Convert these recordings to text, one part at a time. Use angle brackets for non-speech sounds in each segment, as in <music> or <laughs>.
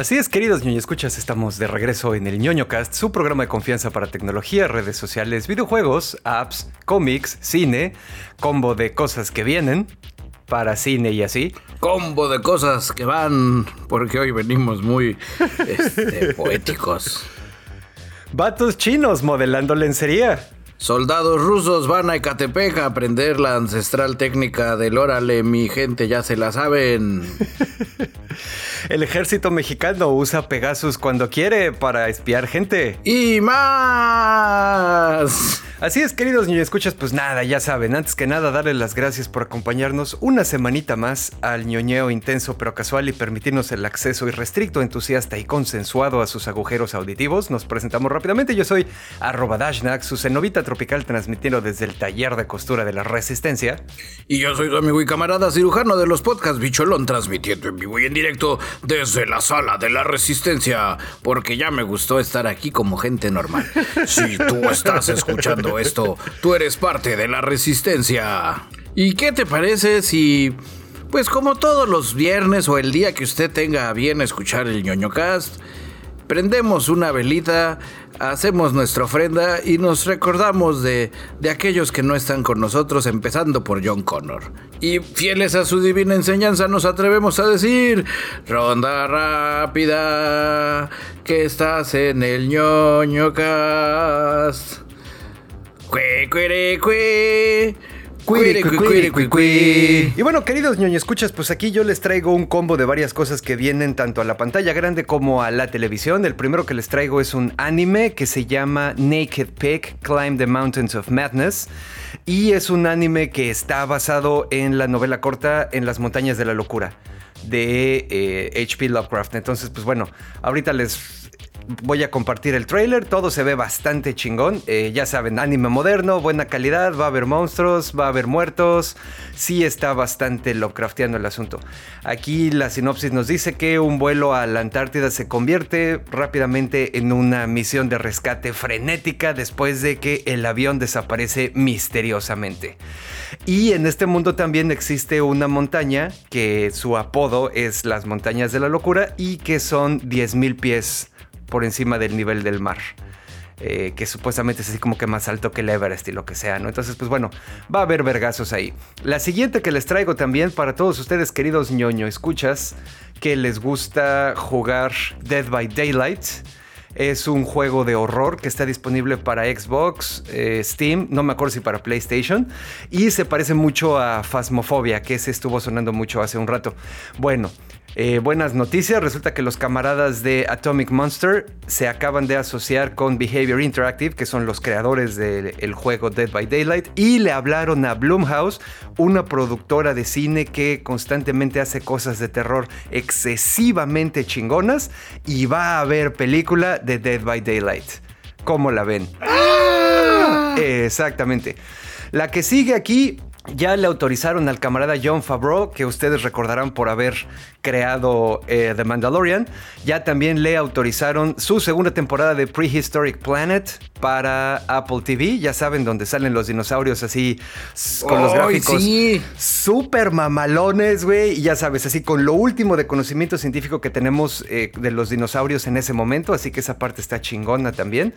Así es, queridos ñoño escuchas, estamos de regreso en el ñoño cast, su programa de confianza para tecnología, redes sociales, videojuegos, apps, cómics, cine, combo de cosas que vienen para cine y así. Combo de cosas que van, porque hoy venimos muy <laughs> este, poéticos. Vatos chinos modelando lencería. Soldados rusos van a Ecatepec a aprender la ancestral técnica del órale, mi gente ya se la saben. <laughs> El ejército mexicano usa Pegasus cuando quiere para espiar gente. Y más. Así es, queridos niños escuchas, pues nada, ya saben, antes que nada darles las gracias por acompañarnos una semanita más al ñoñeo intenso pero casual y permitirnos el acceso irrestricto, entusiasta y consensuado a sus agujeros auditivos. Nos presentamos rápidamente, yo soy arroba Dashnak, su cenovita tropical transmitiendo desde el taller de costura de la resistencia. Y yo soy tu amigo y camarada cirujano de los podcasts Bicholón, transmitiendo en vivo y en directo desde la sala de la resistencia, porque ya me gustó estar aquí como gente normal. Si tú estás escuchando esto, tú eres parte de la resistencia. ¿Y qué te parece si, pues como todos los viernes o el día que usted tenga bien escuchar el ñoño cast, prendemos una velita, hacemos nuestra ofrenda y nos recordamos de, de, aquellos que no están con nosotros, empezando por John Connor. Y fieles a su divina enseñanza, nos atrevemos a decir: Ronda rápida, que estás en el ñoño cast. Y bueno, queridos ñoño escuchas, pues aquí yo les traigo un combo de varias cosas que vienen tanto a la pantalla grande como a la televisión. El primero que les traigo es un anime que se llama Naked Pig Climb the Mountains of Madness. Y es un anime que está basado en la novela corta En las montañas de la locura de H.P. Lovecraft. Entonces, pues bueno, ahorita les voy a compartir el trailer. Todo se ve bastante chingón. Eh, ya saben, anime moderno, buena calidad. Va a haber monstruos, va a haber muertos. Sí está bastante Lovecraftiano el asunto. Aquí la sinopsis nos dice que un vuelo a la Antártida se convierte rápidamente en una misión de rescate frenética después de que el avión desaparece misteriosamente. Y en este mundo también existe una montaña que su apodo es las montañas de la locura y que son 10.000 pies por encima del nivel del mar. Eh, que supuestamente es así como que más alto que el Everest y lo que sea, ¿no? Entonces, pues bueno, va a haber vergazos ahí. La siguiente que les traigo también para todos ustedes, queridos ñoño, escuchas, que les gusta jugar Dead by Daylight. Es un juego de horror que está disponible para Xbox, eh, Steam, no me acuerdo si para PlayStation, y se parece mucho a Phasmophobia, que se estuvo sonando mucho hace un rato. Bueno, eh, buenas noticias, resulta que los camaradas de Atomic Monster se acaban de asociar con Behavior Interactive, que son los creadores del juego Dead by Daylight, y le hablaron a Blumhouse, una productora de cine que constantemente hace cosas de terror excesivamente chingonas, y va a haber película de Dead by Daylight. ¿Cómo la ven? ¡Ah! Exactamente. La que sigue aquí ya le autorizaron al camarada John Favreau, que ustedes recordarán por haber creado eh, The Mandalorian. Ya también le autorizaron su segunda temporada de Prehistoric Planet para Apple TV. Ya saben, donde salen los dinosaurios así con los gráficos súper mamalones, güey. Y ya sabes, así con lo último de conocimiento científico que tenemos eh, de los dinosaurios en ese momento. Así que esa parte está chingona también.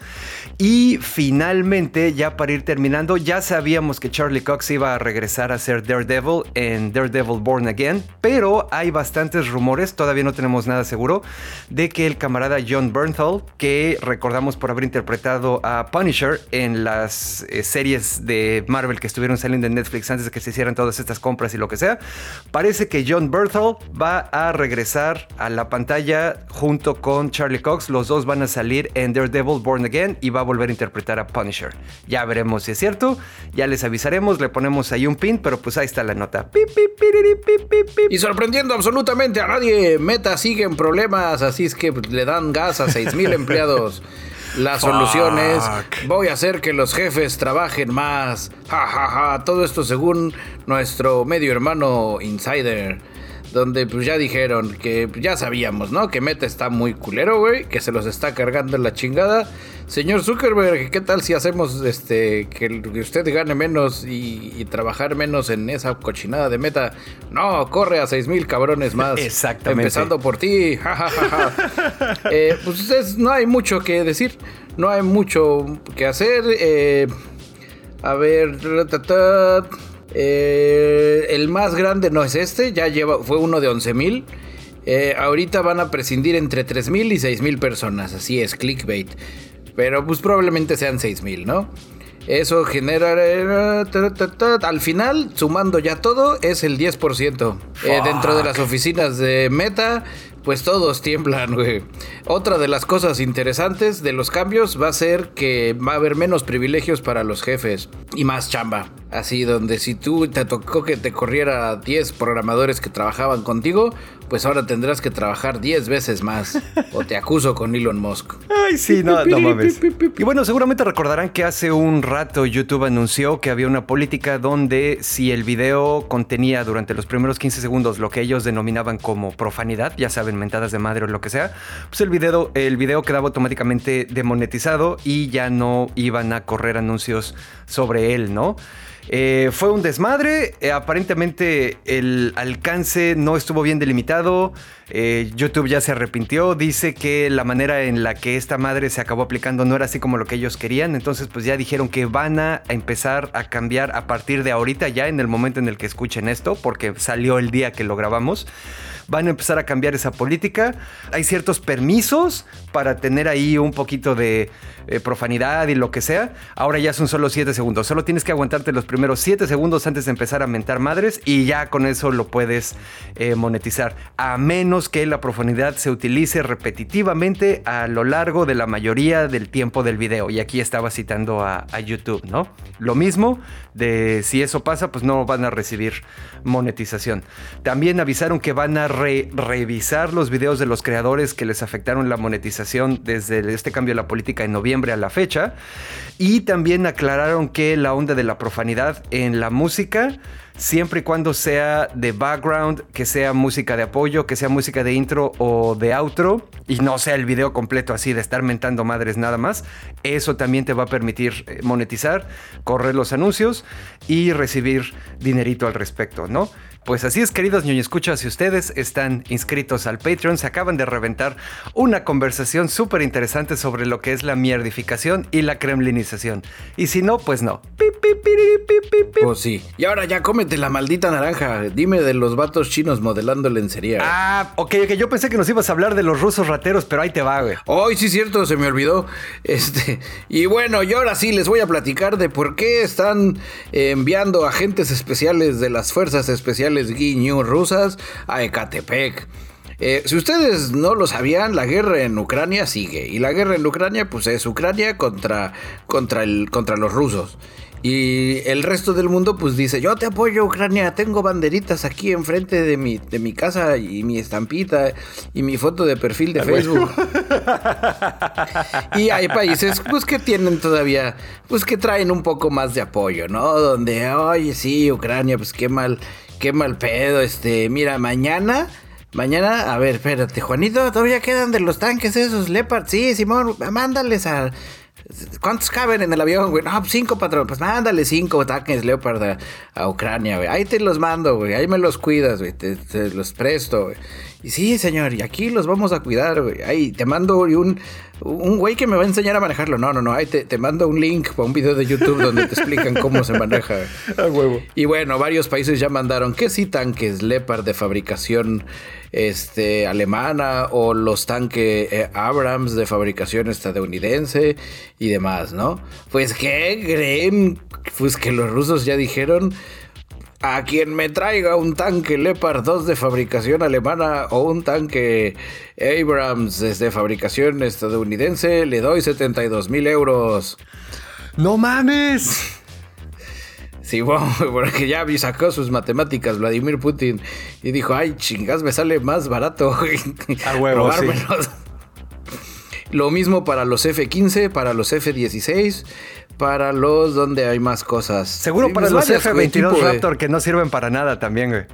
Y finalmente, ya para ir terminando, ya sabíamos que Charlie Cox iba a regresar a ser Daredevil en Daredevil Born Again. Pero hay bastante rumores, todavía no tenemos nada seguro, de que el camarada John Bernthal, que recordamos por haber interpretado a Punisher en las eh, series de Marvel que estuvieron saliendo en Netflix antes de que se hicieran todas estas compras y lo que sea, parece que John Bernthal va a regresar a la pantalla junto con Charlie Cox. Los dos van a salir en Daredevil Born Again y va a volver a interpretar a Punisher. Ya veremos si es cierto, ya les avisaremos, le ponemos ahí un pin, pero pues ahí está la nota. Y sorprendiendo absolutamente a nadie. Meta sigue en problemas, así es que le dan gas a 6.000 <laughs> empleados. La solución es, voy a hacer que los jefes trabajen más. Ja, ja, ja. Todo esto según nuestro medio hermano Insider. Donde pues ya dijeron que ya sabíamos, ¿no? Que Meta está muy culero, güey, que se los está cargando en la chingada. Señor Zuckerberg, ¿qué tal si hacemos este que usted gane menos y, trabajar menos en esa cochinada de Meta? No, corre a seis mil cabrones más. <laughs> Exactamente. Empezando por ti. <laughs> eh, pues no hay mucho que decir, no hay mucho que hacer. Eh, a ver, eh, el más grande no es este, ya lleva, fue uno de 11 mil. Eh, ahorita van a prescindir entre 3 mil y 6 mil personas, así es, clickbait. Pero pues probablemente sean 6 mil, ¿no? Eso genera... Eh, al final, sumando ya todo, es el 10%. dentro de las oficinas de Meta, pues todos tiemblan, güey. Otra de las cosas interesantes de los cambios va a ser que va a haber menos privilegios para los jefes y más chamba. Así, donde si tú te tocó que te corriera 10 programadores que trabajaban contigo, pues ahora tendrás que trabajar 10 veces más. o te acuso con Elon Musk. Ay, sí, no, no mames. <laughs> Y bueno, seguramente recordarán que hace un rato YouTube anunció que había una política donde si el video contenía durante los primeros 15 segundos lo que ellos denominaban como profanidad, ya saben, mentadas de madre o lo que sea, pues el video, el video quedaba automáticamente demonetizado y ya no iban a correr anuncios sobre él, ¿no? Eh, fue un desmadre, eh, aparentemente el alcance no estuvo bien delimitado, eh, YouTube ya se arrepintió, dice que la manera en la que esta madre se acabó aplicando no era así como lo que ellos querían, entonces pues ya dijeron que van a empezar a cambiar a partir de ahorita ya en el momento en el que escuchen esto, porque salió el día que lo grabamos van a empezar a cambiar esa política. Hay ciertos permisos para tener ahí un poquito de eh, profanidad y lo que sea. Ahora ya son solo 7 segundos. Solo tienes que aguantarte los primeros 7 segundos antes de empezar a mentar madres y ya con eso lo puedes eh, monetizar. A menos que la profanidad se utilice repetitivamente a lo largo de la mayoría del tiempo del video. Y aquí estaba citando a, YouTube, ¿no? Lo mismo de si eso pasa, pues no van a recibir monetización. También avisaron que van a revisar los videos de los creadores que les afectaron la monetización desde este cambio de la política en noviembre a la fecha. Y también aclararon que la onda de la profanidad en la música siempre y cuando sea de background, que sea música de apoyo, que sea música de intro o de outro, y no sea el video completo así de estar mentando madres nada más, eso también te va a permitir eh, monetizar, correr los anuncios y recibir dinerito al respecto, ¿no? Pues así es, queridos ñoño escuchas, si ustedes están inscritos al Patreon, se acaban de reventar una conversación súper interesante sobre lo que es la mierdificación y la kremlinización. Y si no, pues no. Pues sí. Y ahora ya cómete la maldita naranja. Dime de los vatos chinos modelando lencería. Ah, ok, ok. Yo pensé que nos ibas a hablar de los rusos rateros, pero ahí te va, güey. Ay, sí, cierto, se me olvidó. <laughs> Este. Y bueno, y ahora sí les voy a platicar de por qué están enviando agentes especiales de las fuerzas especiales guiño rusas a Ecatepec. Eh, si ustedes no lo sabían, la guerra en Ucrania sigue. Y la guerra en Ucrania, pues es Ucrania contra, contra, el, contra los rusos. Y el resto del mundo pues dice, yo te apoyo Ucrania, tengo banderitas aquí enfrente de mi, de mi casa y mi estampita y mi foto de perfil de ah, Facebook. <laughs> y hay países pues que tienen todavía, pues que traen un poco más de apoyo, ¿no? Donde, oye, sí, Ucrania, pues qué mal, qué mal pedo, este, mira, mañana... Mañana, a ver, espérate, Juanito, todavía quedan de los tanques esos Leopard. Sí, Simón, mándales a. ¿Cuántos caben en el avión, güey? No, pues cinco, patrón. Pues mándale cinco tanques Leopard a, Ucrania, güey. Ahí te los mando, güey. Ahí me los cuidas, güey. Te, te, los presto, güey. Y sí, señor, y aquí los vamos a cuidar, güey. Ahí te mando un, un güey que me va a enseñar a manejarlo. No, no, no. Ahí te, te mando un link para un video de YouTube donde te explican cómo se maneja. <laughs> A huevo. Y bueno, varios países ya mandaron que sí tanques Leopard de fabricación este, alemana o los tanques eh, Abrams de fabricación estadounidense y demás, ¿no? Pues, ¿qué creen? Pues que los rusos ya dijeron a quien me traiga un tanque Leopard 2 de fabricación alemana o un tanque Abrams de fabricación estadounidense, le doy 72 mil euros. ¡No mames! Sí, bueno, <laughs> porque ya sacó sus matemáticas Vladimir Putin y dijo, ay, chingas, me sale más barato a huevo, Lo mismo para los F-15, para los F-16, para los donde hay más cosas. Seguro para los F-22 Raptor que no sirven para nada también, güey.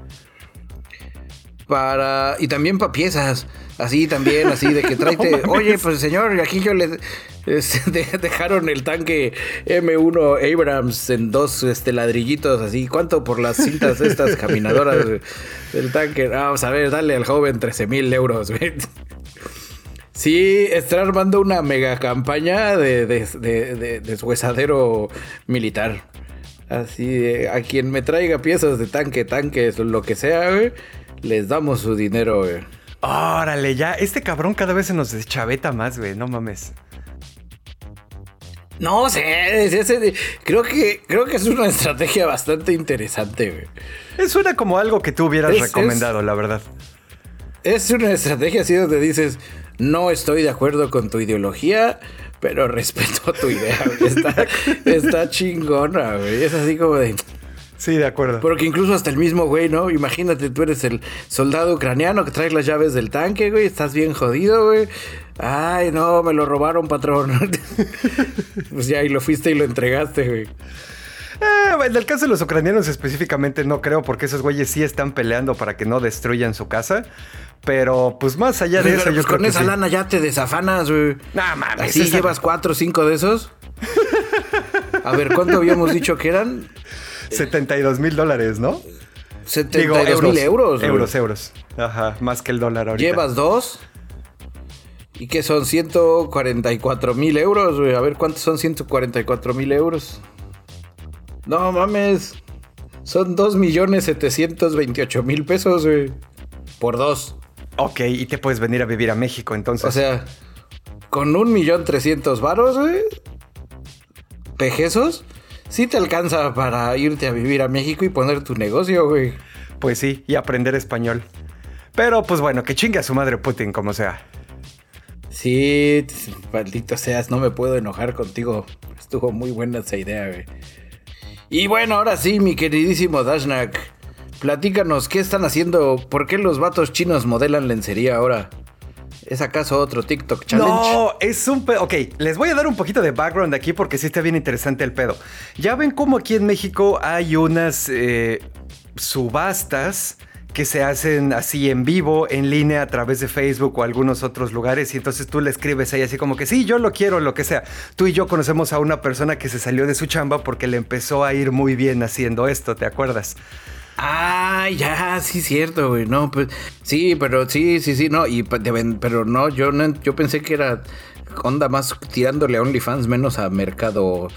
para y también para piezas, así también, así de que <laughs> tráete, oye, pues señor, aquí yo le este, <laughs> dejaron el tanque M1 Abrams en dos este, ladrillitos, así, ¿cuánto por las cintas estas caminadoras del tanque? Vamos a ver, dale al joven 13 mil euros. Sí, está armando una mega campaña de, de, deshuesadero militar. Así, a quien me traiga piezas de tanque, tanques, lo que sea, les damos su dinero, güey. Órale, ya, este cabrón cada vez se nos deschaveta más, güey, no mames. No sé, creo que creo que es una estrategia bastante interesante, güey. Suena como algo que tú hubieras recomendado, la verdad. Es una estrategia así donde dices, no estoy de acuerdo con tu ideología, pero respeto tu idea. <laughs> Está, está chingona, güey. Es así como de... Sí, de acuerdo. Porque incluso hasta el mismo güey, ¿no? Imagínate, tú eres el soldado ucraniano que trae las llaves del tanque, güey. Estás bien jodido, güey. Ay, no, me lo robaron, patrón. <laughs> pues ya, y lo fuiste y lo entregaste, güey. Eh, en el caso de los ucranianos específicamente no creo, porque esos güeyes sí están peleando para que no destruyan su casa. Pero pues más allá de eso, yo pues, creo con esa lana ya te desafanas, güey. No mames. ¿Así llevas cuatro o cinco de esos? A ver, ¿cuánto habíamos dicho que eran? 72 mil dólares, ¿no? 72 mil euros. Euros, euros. Ajá, más que el dólar ahorita. ¿Llevas dos? ¿Y qué son 144 mil euros, güey? A ver, ¿cuántos son 144 mil euros? No mames. Son 2 millones 728 mil pesos, güey. Por dos. Ok, y te puedes venir a vivir a México entonces. O sea, con un millón trescientos varos, güey. Pejesos. Sí te alcanza para irte a vivir a México y poner tu negocio, güey. Pues sí, y aprender español. Pero pues bueno, que chingue a su madre Putin, como sea. Sí, maldito seas, no me puedo enojar contigo. Estuvo muy buena esa idea, güey. Y bueno, ahora sí, mi queridísimo Dashnak. Platícanos, ¿qué están haciendo? ¿Por qué los vatos chinos modelan lencería ahora? ¿Es acaso otro TikTok challenge? No, es un pedo. Ok, les voy a dar un poquito de background aquí porque sí está bien interesante el pedo. Ya ven cómo aquí en México hay unas eh, subastas que se hacen así en vivo, en línea, a través de Facebook o algunos otros lugares, y entonces tú le escribes ahí así como que sí, yo lo quiero, lo que sea. Tú y yo conocemos a una persona que se salió de su chamba porque le empezó a ir muy bien haciendo esto, ¿te acuerdas? Ah, ya, sí, cierto, güey. No, pues sí, pero sí, sí, sí, no. Y, pero no, yo no, yo pensé que era onda más tirándole a OnlyFans, menos a Mercado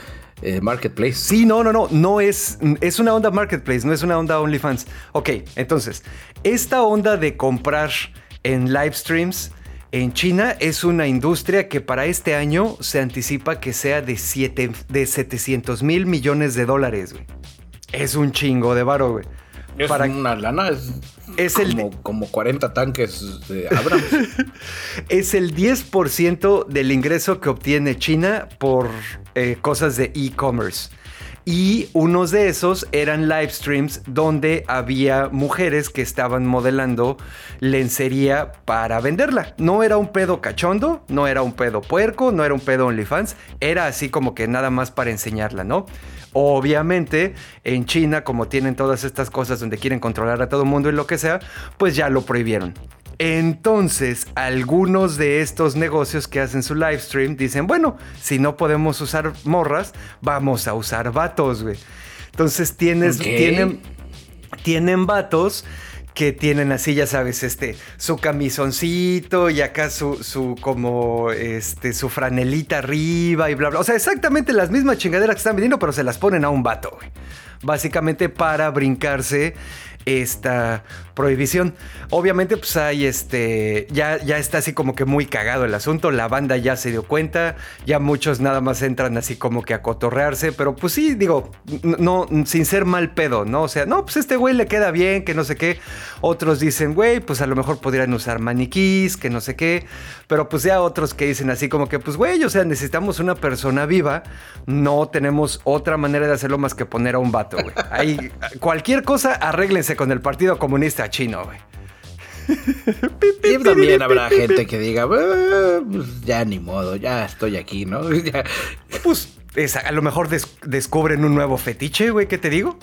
eh, Marketplace. Sí, no, no, no. No es. Es una onda Marketplace, no es una onda OnlyFans. Ok, entonces, esta onda de comprar en live streams. En China es una industria que para este año se anticipa que sea de, siete, de 700 mil millones de dólares, güey. Es un chingo de varo, güey. Es para... una lana, es, como, el... como 40 tanques de Abrams. <laughs> es el 10% del ingreso que obtiene China por eh, cosas de e-commerce. Y unos de esos eran live streams donde había mujeres que estaban modelando lencería para venderla. No era un pedo cachondo, no era un pedo puerco, no era un pedo OnlyFans, era así como que nada más para enseñarla, ¿no? Obviamente, en China, como tienen todas estas cosas donde quieren controlar a todo mundo y lo que sea, pues ya lo prohibieron. Entonces, algunos de estos negocios que hacen su live stream dicen, bueno, si no podemos usar morras, vamos a usar vatos, güey. Entonces tienes, tienen, tienen vatos que tienen así, ya sabes, este, su camisoncito y acá su, su, como, este, su franelita arriba y bla, bla. O sea, exactamente las mismas chingaderas que están vendiendo, pero se las ponen a un vato, güey. Básicamente para brincarse esta prohibición. Obviamente, pues hay este. Ya, ya está así como que muy cagado el asunto. La banda ya se dio cuenta. Ya muchos nada más entran así como que a cotorrearse. Pero pues sí, digo, no, sin ser mal pedo, ¿no? O sea, no, pues este güey le queda bien, que no sé qué. Otros dicen, güey, pues a lo mejor podrían usar maniquís, que no sé qué. Pero pues ya otros que dicen así como que, pues güey, o sea, necesitamos una persona viva. No tenemos otra manera de hacerlo más que poner a un vato, güey. Cualquier cosa, arréglense con el Partido Comunista Chino, güey. <laughs> Y también habrá gente que diga, pues ya ni modo, ya estoy aquí, ¿no? <laughs> Pues a lo mejor descubren un nuevo fetiche, güey, ¿qué te digo?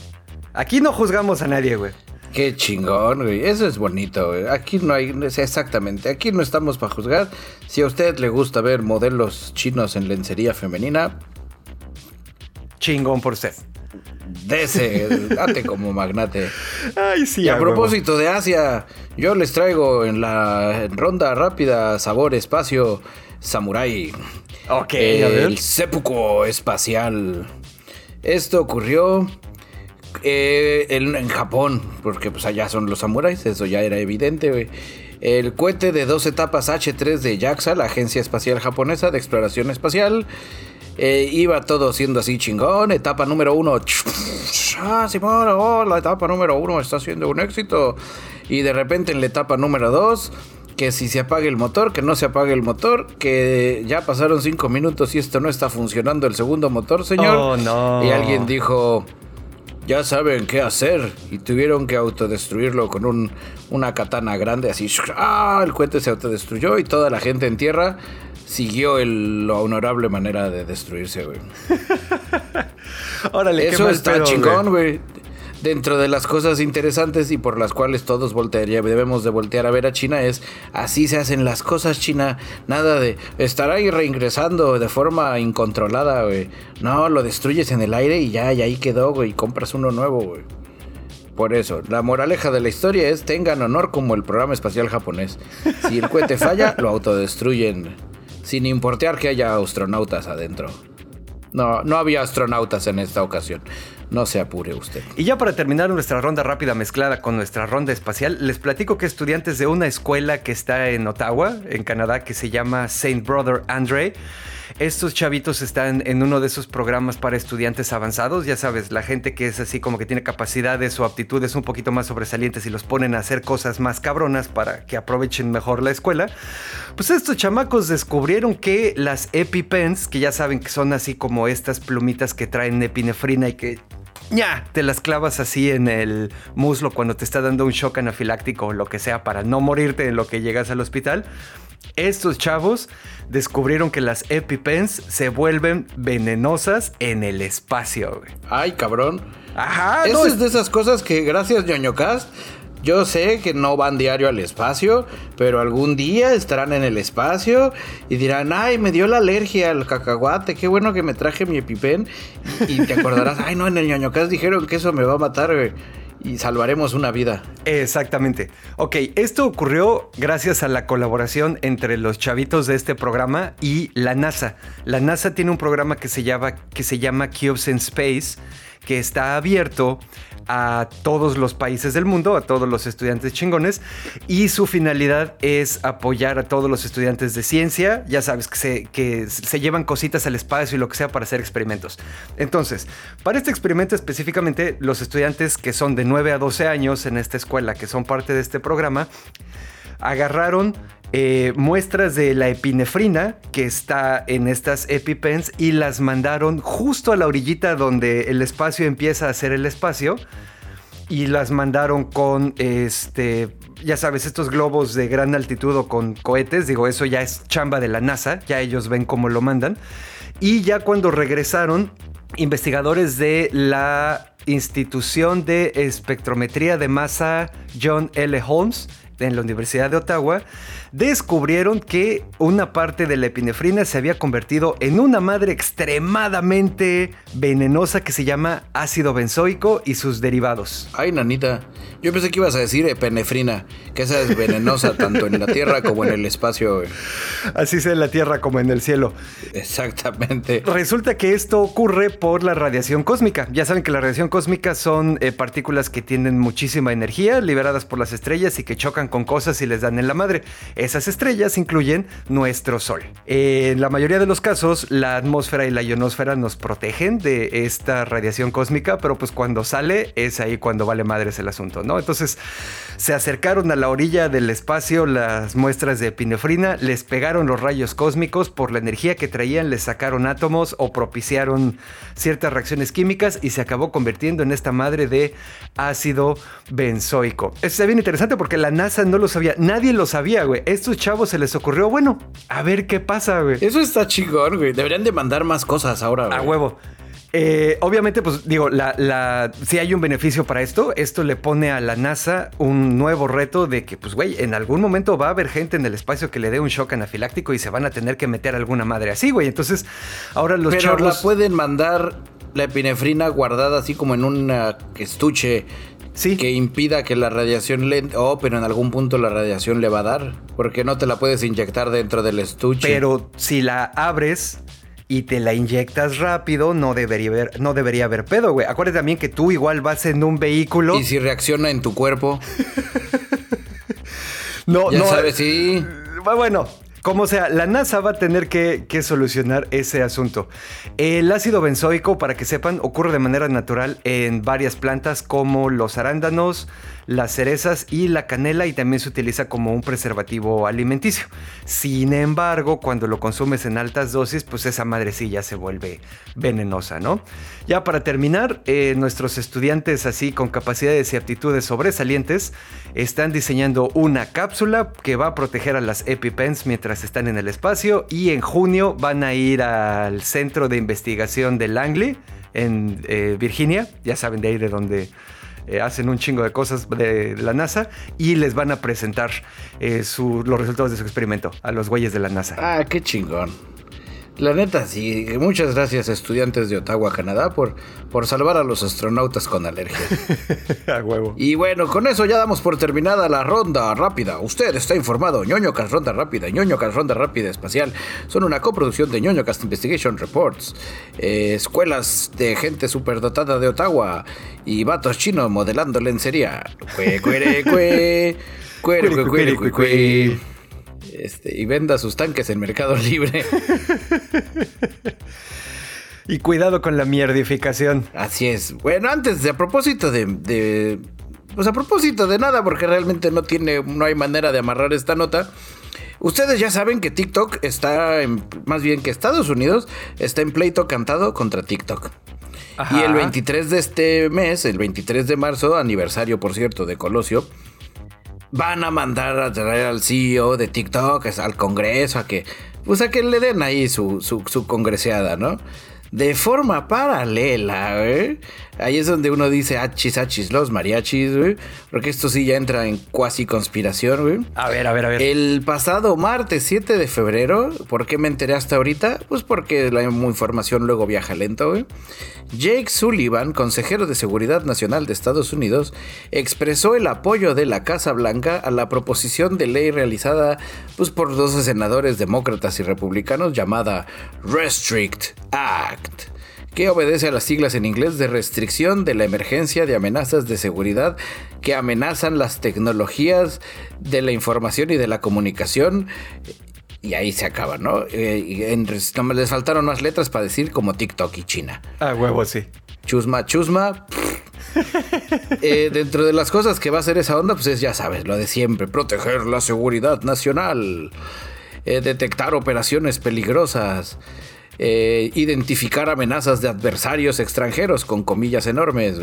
Aquí no juzgamos a nadie, güey. Qué chingón, güey. Eso es bonito, güey. Aquí no hay, exactamente, aquí no estamos para juzgar. Si a usted le gusta ver modelos chinos en lencería femenina, chingón por usted. Dese, date como magnate. Ay, sí. Y a propósito de Asia, yo les traigo en la ronda rápida sabor espacio samurai. Ok, el seppuku espacial. Esto ocurrió eh, en, Japón, porque pues allá son los samuráis, eso ya era evidente, El cohete de dos etapas H3 de JAXA, la Agencia Espacial Japonesa de Exploración Espacial, eh, iba todo siendo así chingón. Etapa número uno. Ah, Simón, oh, la etapa número uno está siendo un éxito. Y de repente en la etapa número dos que si se apague el motor, que no se apague el motor, que ya pasaron cinco minutos y esto no está funcionando el segundo motor, señor. Oh, no. Y alguien dijo, ya saben qué hacer. Y tuvieron que autodestruirlo con un, una katana grande, así. ¡Ah! El cohete se autodestruyó y toda la gente en tierra siguió el, la honorable manera de destruirse, güey. <laughs> Órale, Eso está chingón, güey dentro de las cosas interesantes y por las cuales todos voltearía, debemos de voltear a ver a China es así se hacen las cosas China, nada de estar ahí reingresando de forma incontrolada, güey. No, lo destruyes en el aire y ya, y ahí quedó, güey, y compras uno nuevo, güey. Por eso, la moraleja de la historia es tengan honor como el programa espacial japonés. Si el cohete falla, lo autodestruyen, sin importar que haya astronautas adentro. No, no había astronautas en esta ocasión. No se apure usted. Y ya para terminar nuestra ronda rápida mezclada con nuestra ronda espacial, les platico que estudiantes de una escuela que está en Ottawa, en Canadá, que se llama Saint Brother Andre, estos chavitos están en uno de esos programas para estudiantes avanzados, ya sabes, la gente que es así como que tiene capacidades o aptitudes un poquito más sobresalientes y los ponen a hacer cosas más cabronas para que aprovechen mejor la escuela. Pues estos chamacos descubrieron que las EpiPens, que ya saben que son así como estas plumitas que traen epinefrina y que ya, te las clavas así en el muslo cuando te está dando un shock anafiláctico o lo que sea para no morirte en lo que llegas al hospital. Estos chavos descubrieron que las EpiPens se vuelven venenosas en el espacio. Ay, cabrón. Ajá. Eso es de esas cosas que gracias ñoñocast yo sé que no van diario al espacio, pero algún día estarán en el espacio y dirán, ay, me dio la alergia al cacahuate, qué bueno que me traje mi EpiPen. Y te acordarás, <laughs> ay, no, en el ñoñocast dijeron que eso me va a matar, güey y salvaremos una vida. Exactamente. Ok, esto ocurrió gracias a la colaboración entre los chavitos de este programa y la NASA. La NASA tiene un programa que se llama, que se llama Cubes in Space, que está abierto a todos los países del mundo, a todos los estudiantes chingones, y su finalidad es apoyar a todos los estudiantes de ciencia, ya sabes, que se, llevan cositas al espacio y lo que sea para hacer experimentos. Entonces, para este experimento específicamente, los estudiantes que son de 9 a 12 años en esta escuela, que son parte de este programa, agarraron eh, muestras de la epinefrina que está en estas EpiPens y las mandaron justo a la orillita donde el espacio empieza a ser el espacio y las mandaron con este ya sabes, estos globos de gran altitud o con cohetes, digo, eso ya es chamba de la NASA, ya ellos ven cómo lo mandan. Y ya cuando regresaron, investigadores de la institución de espectrometría de masa John L. Holmes en la Universidad de Ottawa, descubrieron que una parte de la epinefrina se había convertido en una madre extremadamente venenosa que se llama ácido benzoico y sus derivados. Ay, nanita, yo pensé que ibas a decir epinefrina, que esa es venenosa tanto en la Tierra como en el espacio. Así sea en la Tierra como en el cielo. Exactamente. Resulta que esto ocurre por la radiación cósmica. Ya saben que la radiación cósmica son eh, partículas que tienen muchísima energía liberadas por las estrellas y que chocan con cosas y les dan en la madre. Esas estrellas incluyen nuestro Sol. En la mayoría de los casos, la atmósfera y la ionosfera nos protegen de esta radiación cósmica, pero pues cuando sale es ahí cuando vale madres el asunto, ¿no? Entonces se acercaron a la orilla del espacio las muestras de epinefrina, les pegaron los rayos cósmicos por la energía que traían, les sacaron átomos o propiciaron ciertas reacciones químicas y se acabó convirtiendo en esta madre de ácido benzoico. Esto es bien interesante porque la NASA no lo sabía, nadie lo sabía, güey estos chavos se les ocurrió, bueno, a ver qué pasa, güey. Eso está chingón, güey. Deberían de mandar más cosas ahora, güey. A huevo. Eh, obviamente, pues digo, la, la, si hay un beneficio para esto, esto le pone a la NASA un nuevo reto de que, pues, güey, en algún momento va a haber gente en el espacio que le dé un shock anafiláctico y se van a tener que meter alguna madre así, güey. Entonces, ahora los Pero la pueden mandar la epinefrina guardada así como en un estuche Sí. Que impida que la radiación le... Oh, pero en algún punto la radiación le va a dar. Porque no te la puedes inyectar dentro del estuche. Pero si la abres y te la inyectas rápido, no debería haber, no debería haber pedo, güey. Acuérdate también que tú igual vas en un vehículo. Y si reacciona en tu cuerpo. <laughs> no, ya no. sabes, sí. Bueno, como sea, la NASA va a tener que, solucionar ese asunto. El ácido benzoico, para que sepan, ocurre de manera natural en varias plantas como los arándanos, las cerezas y la canela y también se utiliza como un preservativo alimenticio. Sin embargo, cuando lo consumes en altas dosis, pues esa madrecilla se vuelve venenosa, ¿no? Ya para terminar, eh, nuestros estudiantes así con capacidades y aptitudes sobresalientes están diseñando una cápsula que va a proteger a las EpiPens mientras están en el espacio y en junio van a ir al centro de investigación de Langley en eh, Virginia, ya saben de ahí de donde eh, hacen un chingo de cosas de la NASA y les van a presentar eh, los resultados de su experimento a los güeyes de la NASA. Ah, qué chingón. La neta, sí. Muchas gracias, estudiantes de Ottawa, Canadá, por, por salvar a los astronautas con alergia. <laughs> a huevo. Y bueno, con eso ya damos por terminada la ronda rápida. Usted está informado. ñoño Cast Ronda Rápida y ñoño Cast Ronda Rápida Espacial son una coproducción de ñoño Cast Investigation Reports, eh, escuelas de gente superdotada de Ottawa y vatos chinos modelando lencería. Cue, cuere, cue, cuere, cuere, cuere, cue, este, y venda sus tanques en Mercado Libre. <laughs> y cuidado con la mierdificación. Así es. Bueno, antes de a propósito de, pues a propósito de nada, porque realmente no tiene, no hay manera de amarrar esta nota. Ustedes ya saben que TikTok está en, más bien que Estados Unidos está en pleito cantado contra TikTok. Y el 23 de este mes, el 23 de marzo, aniversario por cierto de Colosio, van a mandar a traer al CEO de TikTok, al Congreso, a que, pues a que le den ahí su, su, su congreseada, ¿no? De forma paralela, ¿eh? Ahí es donde uno dice achis, achis, los mariachis, güey. Porque esto sí ya entra en cuasi conspiración, güey. A ver, a ver, a ver. El pasado martes 7 de febrero, ¿por qué me enteré hasta ahorita? Pues porque la información luego viaja lento, güey. Jake Sullivan, consejero de Seguridad Nacional de Estados Unidos, expresó el apoyo de la Casa Blanca a la proposición de ley realizada pues, por dos senadores demócratas y republicanos llamada Restrict Act que obedece a las siglas en inglés de restricción de la emergencia de amenazas de seguridad que amenazan las tecnologías de la información y de la comunicación. Y ahí se acaba, ¿no? Eh, les faltaron más letras para decir como TikTok y China. Ah, huevo, sí. Chusma, chusma. <laughs> Eh, dentro de las cosas que va a hacer esa onda, pues es, ya sabes, lo de siempre, proteger la seguridad nacional, eh, detectar operaciones peligrosas, eh, identificar amenazas de adversarios extranjeros con comillas enormes,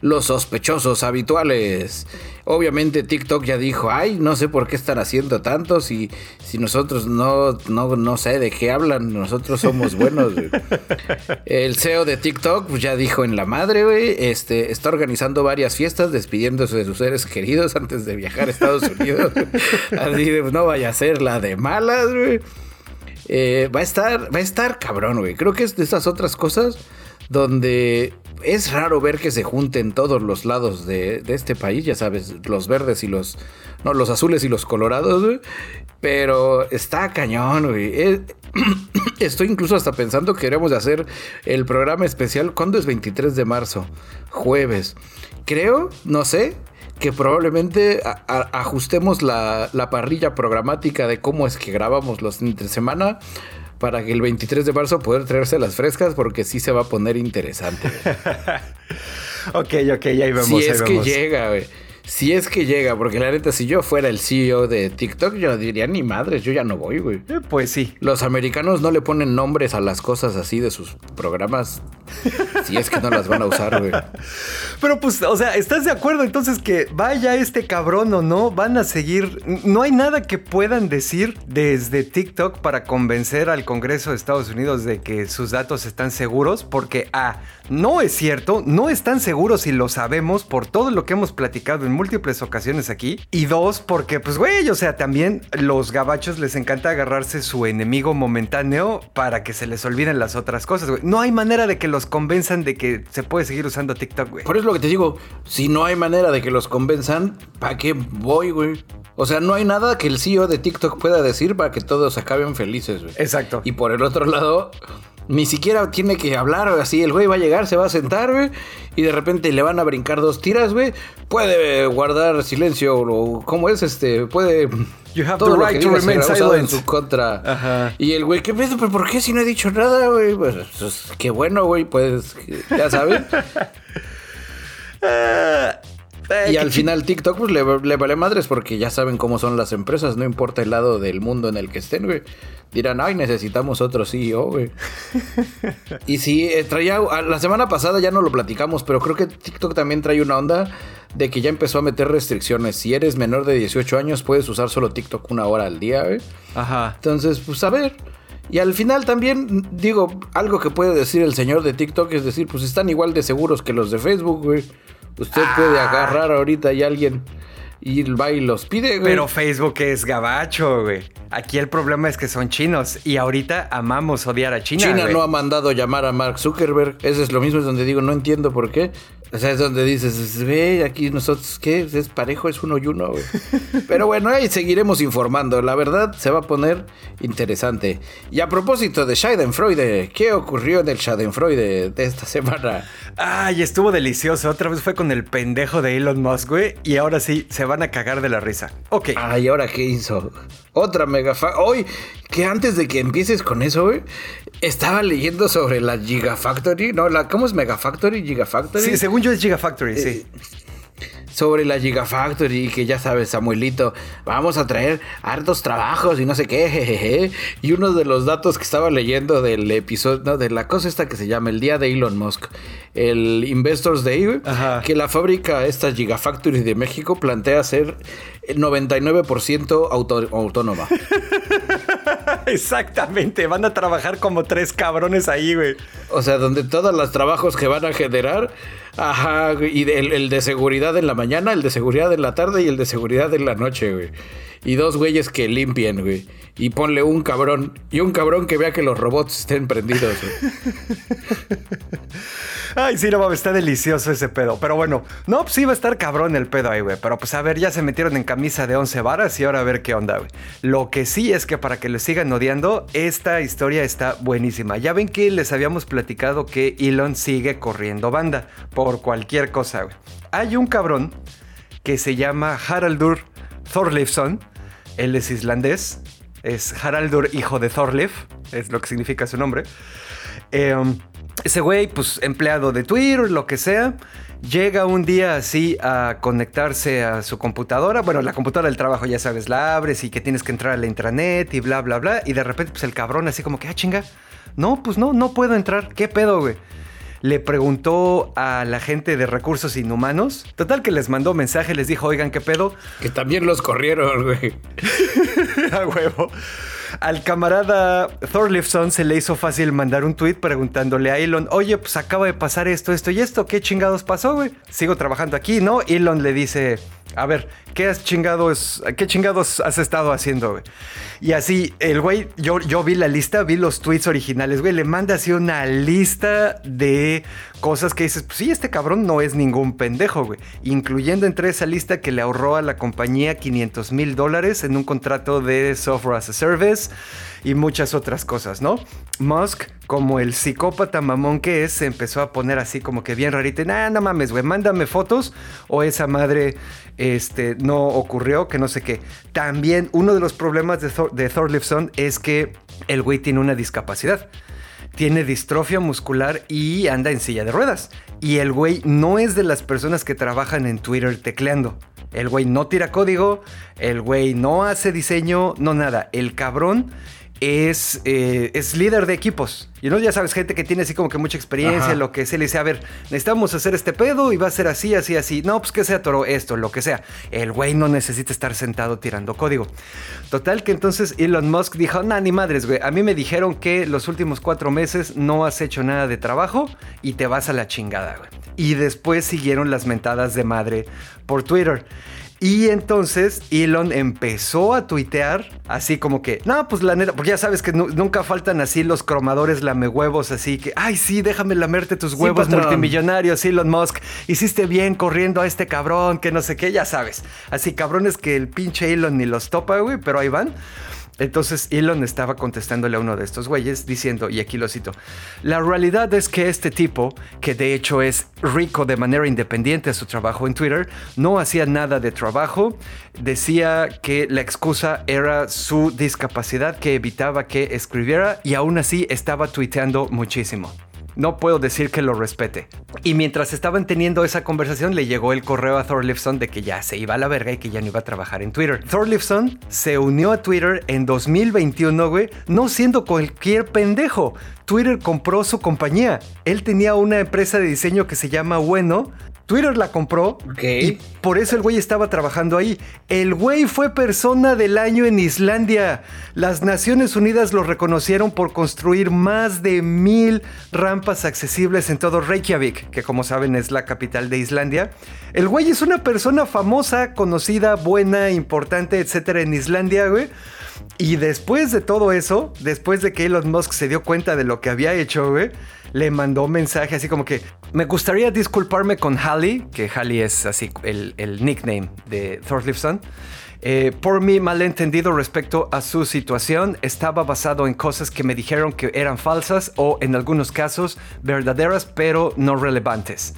los sospechosos habituales. Obviamente TikTok ya dijo, ay, no sé por qué están haciendo tanto si, si nosotros no, no, no sé de qué hablan, nosotros somos buenos. <laughs> El CEO de TikTok pues, ya dijo en la madre, güey, este, está organizando varias fiestas despidiéndose de sus seres queridos antes de viajar a Estados Unidos. <laughs> Así de, no vaya a ser la de malas, güey. Eh, va a estar, va a estar cabrón, güey. Creo que es de esas otras cosas donde es raro ver que se junten todos los lados de, este país, ya sabes, los verdes y los, no, los azules y los colorados. Pero está cañón, güey. Eh, <clears throat> estoy incluso hasta pensando que queremos hacer el programa especial. ¿Cuándo es 23 de marzo? Jueves. Creo, no sé, que probablemente ajustemos la, parrilla programática de cómo es que grabamos los entre semana para que el 23 de marzo poder traerse las frescas porque sí se va a poner interesante. <laughs> ok, ok, ahí vemos. Si es que llega, güey. Si es que llega, porque la neta, si yo fuera el CEO de TikTok, yo diría, ni madres, yo ya no voy, güey. Eh, pues sí. Los americanos no le ponen nombres a las cosas así de sus programas. <laughs> si es que no las van a usar, güey. Pero pues, o sea, ¿estás de acuerdo entonces que vaya este cabrón o no? Van a seguir. No hay nada que puedan decir desde TikTok para convencer al Congreso de Estados Unidos de que sus datos están seguros, porque A, no es cierto, no están seguros y lo sabemos por todo lo que hemos platicado en múltiples ocasiones aquí. Y dos, porque pues güey, o sea, también los gabachos les encanta agarrarse su enemigo momentáneo para que se les olviden las otras cosas, güey. No hay manera de que los convenzan de que se puede seguir usando TikTok, güey. Por eso lo que te digo, si no hay manera de que los convenzan, ¿para qué voy, güey? O sea, no hay nada que el CEO de TikTok pueda decir para que todos acaben felices, güey. Exacto. Y por el otro lado, ni siquiera tiene que hablar así. El güey va a llegar, se va a sentar, güey. Y de repente le van a brincar dos tiras, güey. Puede guardar silencio. O, ¿Cómo es este? Puede. You have the right to remain silent. en su contra. Ajá. Y el güey, ¿qué pedo? ¿Pero por qué si no he dicho nada, güey? Pues, pues qué bueno, güey. Pues, ya saben. <laughs> y al final TikTok pues le, vale madres porque ya saben cómo son las empresas, no importa el lado del mundo en el que estén, güey. Dirán, ay, necesitamos otro CEO, güey. y sí, eh, traía, la semana pasada ya no lo platicamos, pero creo que TikTok también trae una onda de que ya empezó a meter restricciones. Si eres menor de 18 años, puedes usar solo TikTok una hora al día, güey. Ajá. Entonces, pues a ver. Y al final también, digo, algo que puede decir el señor de TikTok es decir, pues están igual de seguros que los de Facebook, güey. Usted puede ah. agarrar ahorita y alguien y va y los pide, güey. Pero Facebook es gabacho, güey. Aquí el problema es que son chinos y ahorita amamos odiar a China. China no ha mandado llamar a Mark Zuckerberg. Eso es lo mismo, es donde digo, no entiendo por qué. O sea, es donde dices, ve, aquí nosotros, ¿qué? Es parejo, es uno y uno, güey. <laughs> Pero bueno, ahí seguiremos informando. La verdad, se va a poner interesante. Y a propósito de Schadenfreude, ¿qué ocurrió en el Schadenfreude de esta semana? Ay, estuvo delicioso. Otra vez fue con el pendejo de Elon Musk, güey. Y ahora sí, se van a cagar de la risa. Ok. Ay, ¿ahora qué hizo? Otra mega... Hoy, que antes de que empieces con eso, güey, estaba leyendo sobre la Gigafactory, ¿no? La, ¿Cómo es Megafactory? Gigafactory. Sí, según yo es Gigafactory, sí. Sobre la Gigafactory, que ya sabes, Samuelito, vamos a traer hartos trabajos y no sé qué, <laughs> jejeje. Y uno de los datos que estaba leyendo del episodio, no, de la cosa esta que se llama el día de Elon Musk, el Investors Day, que la fábrica, esta Gigafactory de México, plantea ser 99% autónoma. <laughs> <laughs> Exactamente, van a trabajar como tres cabrones ahí, güey. O sea, donde todos los trabajos que van a generar, ajá, y el, de seguridad en la mañana, el de seguridad en la tarde y el de seguridad en la noche, güey. Y dos güeyes que limpien, güey. Y ponle un cabrón. Y un cabrón que vea que los robots estén prendidos. <laughs> Ay, sí, no mames, está delicioso ese pedo. Pero bueno, no, pues sí va a estar cabrón el pedo ahí, güey. Pero pues a ver, ya se metieron en camisa de 11 varas y ahora a ver qué onda, güey. Lo que sí es que para que lo sigan odiando, esta historia está buenísima. Ya ven que les habíamos platicado que Elon sigue corriendo banda por cualquier cosa, güey. Hay un cabrón que se llama Haraldur Thorleifson. Él es islandés. Es Haraldur, hijo de Thorleif. Es lo que significa su nombre. Eh, ese güey, pues empleado de Twitter, lo que sea, llega un día así a conectarse a su computadora. Bueno, la computadora del trabajo ya sabes, la abres y que tienes que entrar a la intranet y bla, bla, bla. Y de repente, pues el cabrón así como que, ah, chinga. No, pues no, no puedo entrar. ¿Qué pedo, güey? Le preguntó a la gente de recursos inhumanos. Total que les mandó mensaje, les dijo, oigan, ¿qué pedo? Que también los corrieron, güey. <laughs> a huevo. Al camarada Thorlifson se le hizo fácil mandar un tweet preguntándole a Elon, oye, pues acaba de pasar esto, esto y esto, ¿qué chingados pasó, güey? Sigo trabajando aquí, ¿no? Elon le dice, a ver, ¿qué has chingados, qué chingados has estado haciendo, güey? Y así, el güey, yo, yo vi la lista, vi los tweets originales, güey, le manda así una lista de cosas que dices, pues sí, este cabrón no es ningún pendejo, güey. Incluyendo entre esa lista que le ahorró a la compañía 500 mil dólares en un contrato de software as a service y muchas otras cosas, ¿no? Musk, como el psicópata mamón que es, se empezó a poner así como que bien rarito. Nah, no mames, güey, mándame fotos o esa madre este, no ocurrió, que no sé qué. También uno de los problemas de, Thor, de es que el güey tiene una discapacidad tiene distrofia muscular y anda en silla de ruedas. Y el güey no es de las personas que trabajan en Twitter tecleando. El güey no tira código, el güey no hace diseño, no nada. El cabrón es, eh, es líder de equipos. Y no, ya sabes, gente que tiene así como que mucha experiencia, lo que se le dice, a ver, necesitamos hacer este pedo y va a ser así, así, así. No, pues que sea toro esto, lo que sea. El güey no necesita estar sentado tirando código. Total que entonces Elon Musk dijo, nah, ni madres, güey. A mí me dijeron que los últimos cuatro meses no has hecho nada de trabajo y te vas a la chingada, güey. Y después siguieron las mentadas de madre por Twitter. Y entonces Elon empezó a tuitear así como que, no, pues la neta, porque ya sabes que nunca faltan así los cromadores lamehuevos, así que, ay, sí, déjame lamerte tus huevos multimillonarios, Elon Musk, hiciste bien corriendo a este cabrón, que no sé qué, ya sabes. Así cabrones que el pinche Elon ni los topa, güey, pero ahí van. Entonces Elon estaba contestándole a uno de estos güeyes diciendo, y aquí lo cito, la realidad es que este tipo, que de hecho es rico de manera independiente a su trabajo en Twitter, no hacía nada de trabajo, decía que la excusa era su discapacidad que evitaba que escribiera y aún así estaba tuiteando muchísimo no puedo decir que lo respete. Y mientras estaban teniendo esa conversación, le llegó el correo a Thorlifson de que ya se iba a la verga y que ya no iba a trabajar en Twitter. Thorlifson se unió a Twitter en 2021, güey, no siendo cualquier pendejo. Twitter compró su compañía. Él tenía una empresa de diseño que se llama Bueno, Twitter la compró y por eso el güey estaba trabajando ahí. El güey fue persona del año en Islandia. Las Naciones Unidas lo reconocieron por construir más de mil rampas accesibles en todo Reykjavik, que como saben es la capital de Islandia. El güey es una persona famosa, conocida, buena, importante, etcétera, en Islandia, güey. Y después de todo eso, después de que Elon Musk se dio cuenta de lo que había hecho, güey, le mandó un mensaje así como que me gustaría disculparme con Halley, que Halley es así el, nickname de Thorlifson. Eh, por mi malentendido respecto a su situación, estaba basado en cosas que me dijeron que eran falsas o en algunos casos verdaderas pero no relevantes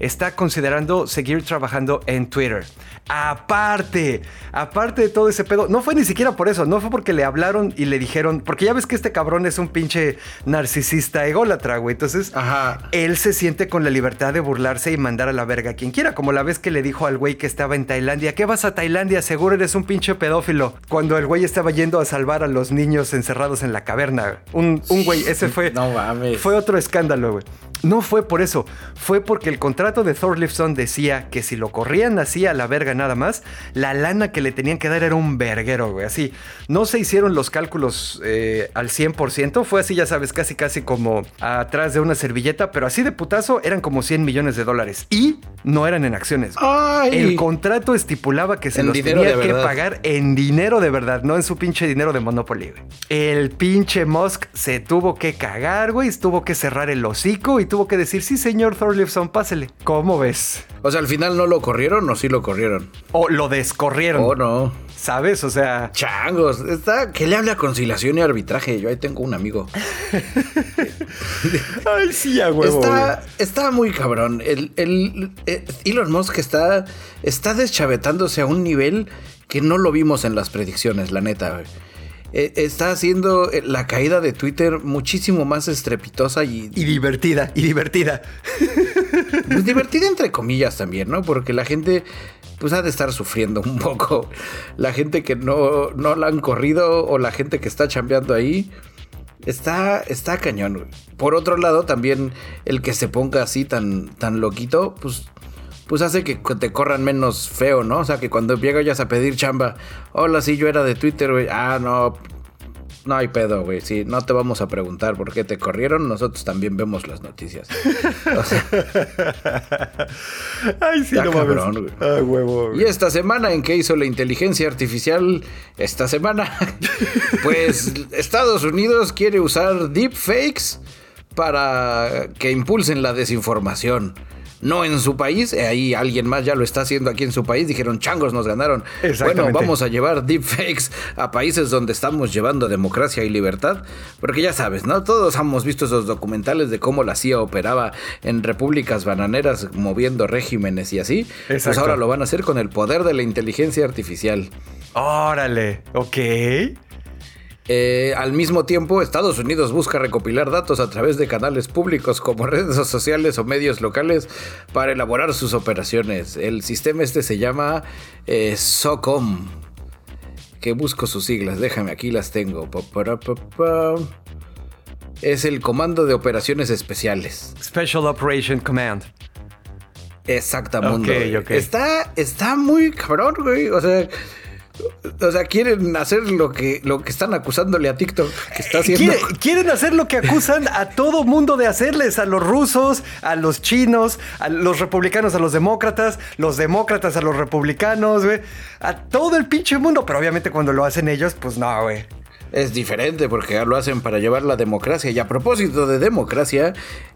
está considerando seguir trabajando en Twitter. Aparte, aparte de todo ese pedo, no fue ni siquiera por eso, no fue porque le hablaron y le dijeron, porque ya ves que este cabrón es un pinche narcisista ególatra, güey. Entonces, él se siente con la libertad de burlarse y mandar a la verga a quien quiera, como la vez que le dijo al güey que estaba en Tailandia, ¿qué vas a Tailandia? Seguro eres un pinche pedófilo. Cuando el güey estaba yendo a salvar a los niños encerrados en la caverna. Un, un güey, ese fue. <laughs> No mames. Fue otro escándalo, güey. No fue por eso, fue porque el contrato de Thorlifson decía que si lo corrían así a la verga nada más, la lana que le tenían que dar era un verguero, güey. Así, no se hicieron los cálculos eh, al 100%, fue así, ya sabes, casi casi como atrás de una servilleta, pero así de putazo eran como 100 millones de dólares. Y no eran en acciones. El contrato estipulaba que se los tenía que pagar en dinero de verdad, no en su pinche dinero de Monopoly, güey. El pinche Musk se tuvo que cagar, güey, tuvo que cerrar el hocico y tuvo que decir, sí, señor Thorlifson, pásele. ¿Cómo ves? O sea, al final no lo corrieron o sí lo corrieron. O lo descorrieron. Oh, no. ¿Sabes? O sea. Changos. Está. Que le hable a conciliación y arbitraje. Yo ahí tengo un amigo. <laughs> Ay, sí, a huevo. Está, está muy cabrón. El, el, eh, Elon Musk está, está deschavetándose a un nivel que no lo vimos en las predicciones, la neta. Eh, está haciendo eh, la caída de Twitter muchísimo más estrepitosa y... Y divertida, y divertida. Pues divertida entre comillas también, ¿no? Porque la gente pues ha de estar sufriendo un poco. La gente que no, no la han corrido o la gente que está chambeando ahí. Está, está cañón. Por otro lado, también el que se ponga así tan, tan loquito, pues pues hace que te corran menos feo, ¿no? O sea, que cuando llegas a pedir chamba, hola, sí, yo era de Twitter, güey. Ah, no, no hay pedo, güey. Sí, no te vamos a preguntar por qué te corrieron. Nosotros también vemos las noticias. <laughs> <laughs> Ay, sí, no cabrón, güey. Ay, huevo, Y esta semana en que hizo la inteligencia artificial, esta semana, <laughs> pues Estados Unidos quiere usar deepfakes para que impulsen la desinformación no en su país, eh, ahí alguien más ya lo está haciendo aquí en su país, dijeron changos nos ganaron. Bueno, vamos a llevar deepfakes a países donde estamos llevando democracia y libertad, porque ya sabes, ¿no? Todos hemos visto esos documentales de cómo la CIA operaba en repúblicas bananeras moviendo regímenes y así. Pues ahora lo van a hacer con el poder de la inteligencia artificial. Órale, ok. Eh, al mismo tiempo, Estados Unidos busca recopilar datos a través de canales públicos como <laughs> redes sociales o medios locales para elaborar sus operaciones. El sistema este se llama eh, SOCOM, que busco sus siglas, déjame, aquí las tengo. Es el Comando de Operaciones Especiales. Special Operation Command. Exactamente. Está, está muy cabrón, güey. O sea, o sea, quieren hacer lo que, lo que están acusándole a TikTok que está haciendo. Quieren hacer lo que acusan a todo mundo de hacerles, a los rusos, a los chinos, a los republicanos, a los demócratas, los demócratas a los republicanos, güey. A todo el pinche mundo. Pero obviamente cuando lo hacen ellos, pues no, güey. Es diferente porque lo hacen para llevar la democracia. Y a propósito de democracia,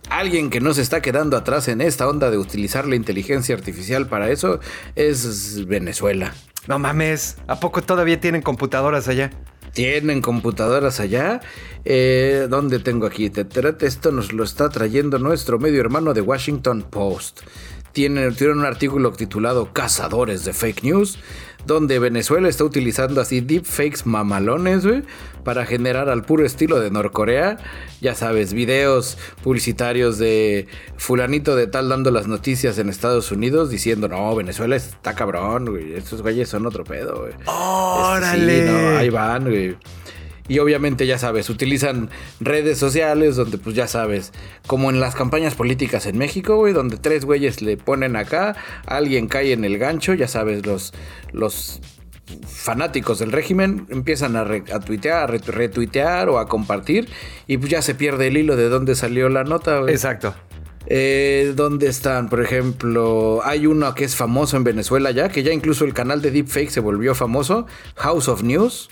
alguien que no se está quedando atrás en esta onda de utilizar la inteligencia artificial para eso es Venezuela. No mames, ¿a poco todavía tienen computadoras allá? Tienen computadoras allá. Eh, ¿Dónde tengo aquí? Esto nos lo está trayendo nuestro medio hermano de Washington Post. Tienen, tienen un artículo titulado Cazadores de Fake News donde Venezuela está utilizando así deepfakes mamalones, güey, para generar al puro estilo de Norcorea, ya sabes, videos publicitarios de fulanito de tal dando las noticias en Estados Unidos diciendo, no, Venezuela está cabrón, güey, estos güeyes son otro pedo, güey. ¡Órale! Este, no, ahí van, güey. Y obviamente, ya sabes, utilizan redes sociales donde, pues ya sabes, como en las campañas políticas en México, güey, donde tres güeyes le ponen acá, alguien cae en el gancho, ya sabes, los, los fanáticos del régimen empiezan a, tuitear, a retuitear o a compartir y pues ya se pierde el hilo de dónde salió la nota, güey. Exacto. Eh, ¿Dónde están? Por ejemplo, hay uno que es famoso en Venezuela ya, que ya incluso el canal de Deepfake se volvió famoso, House of News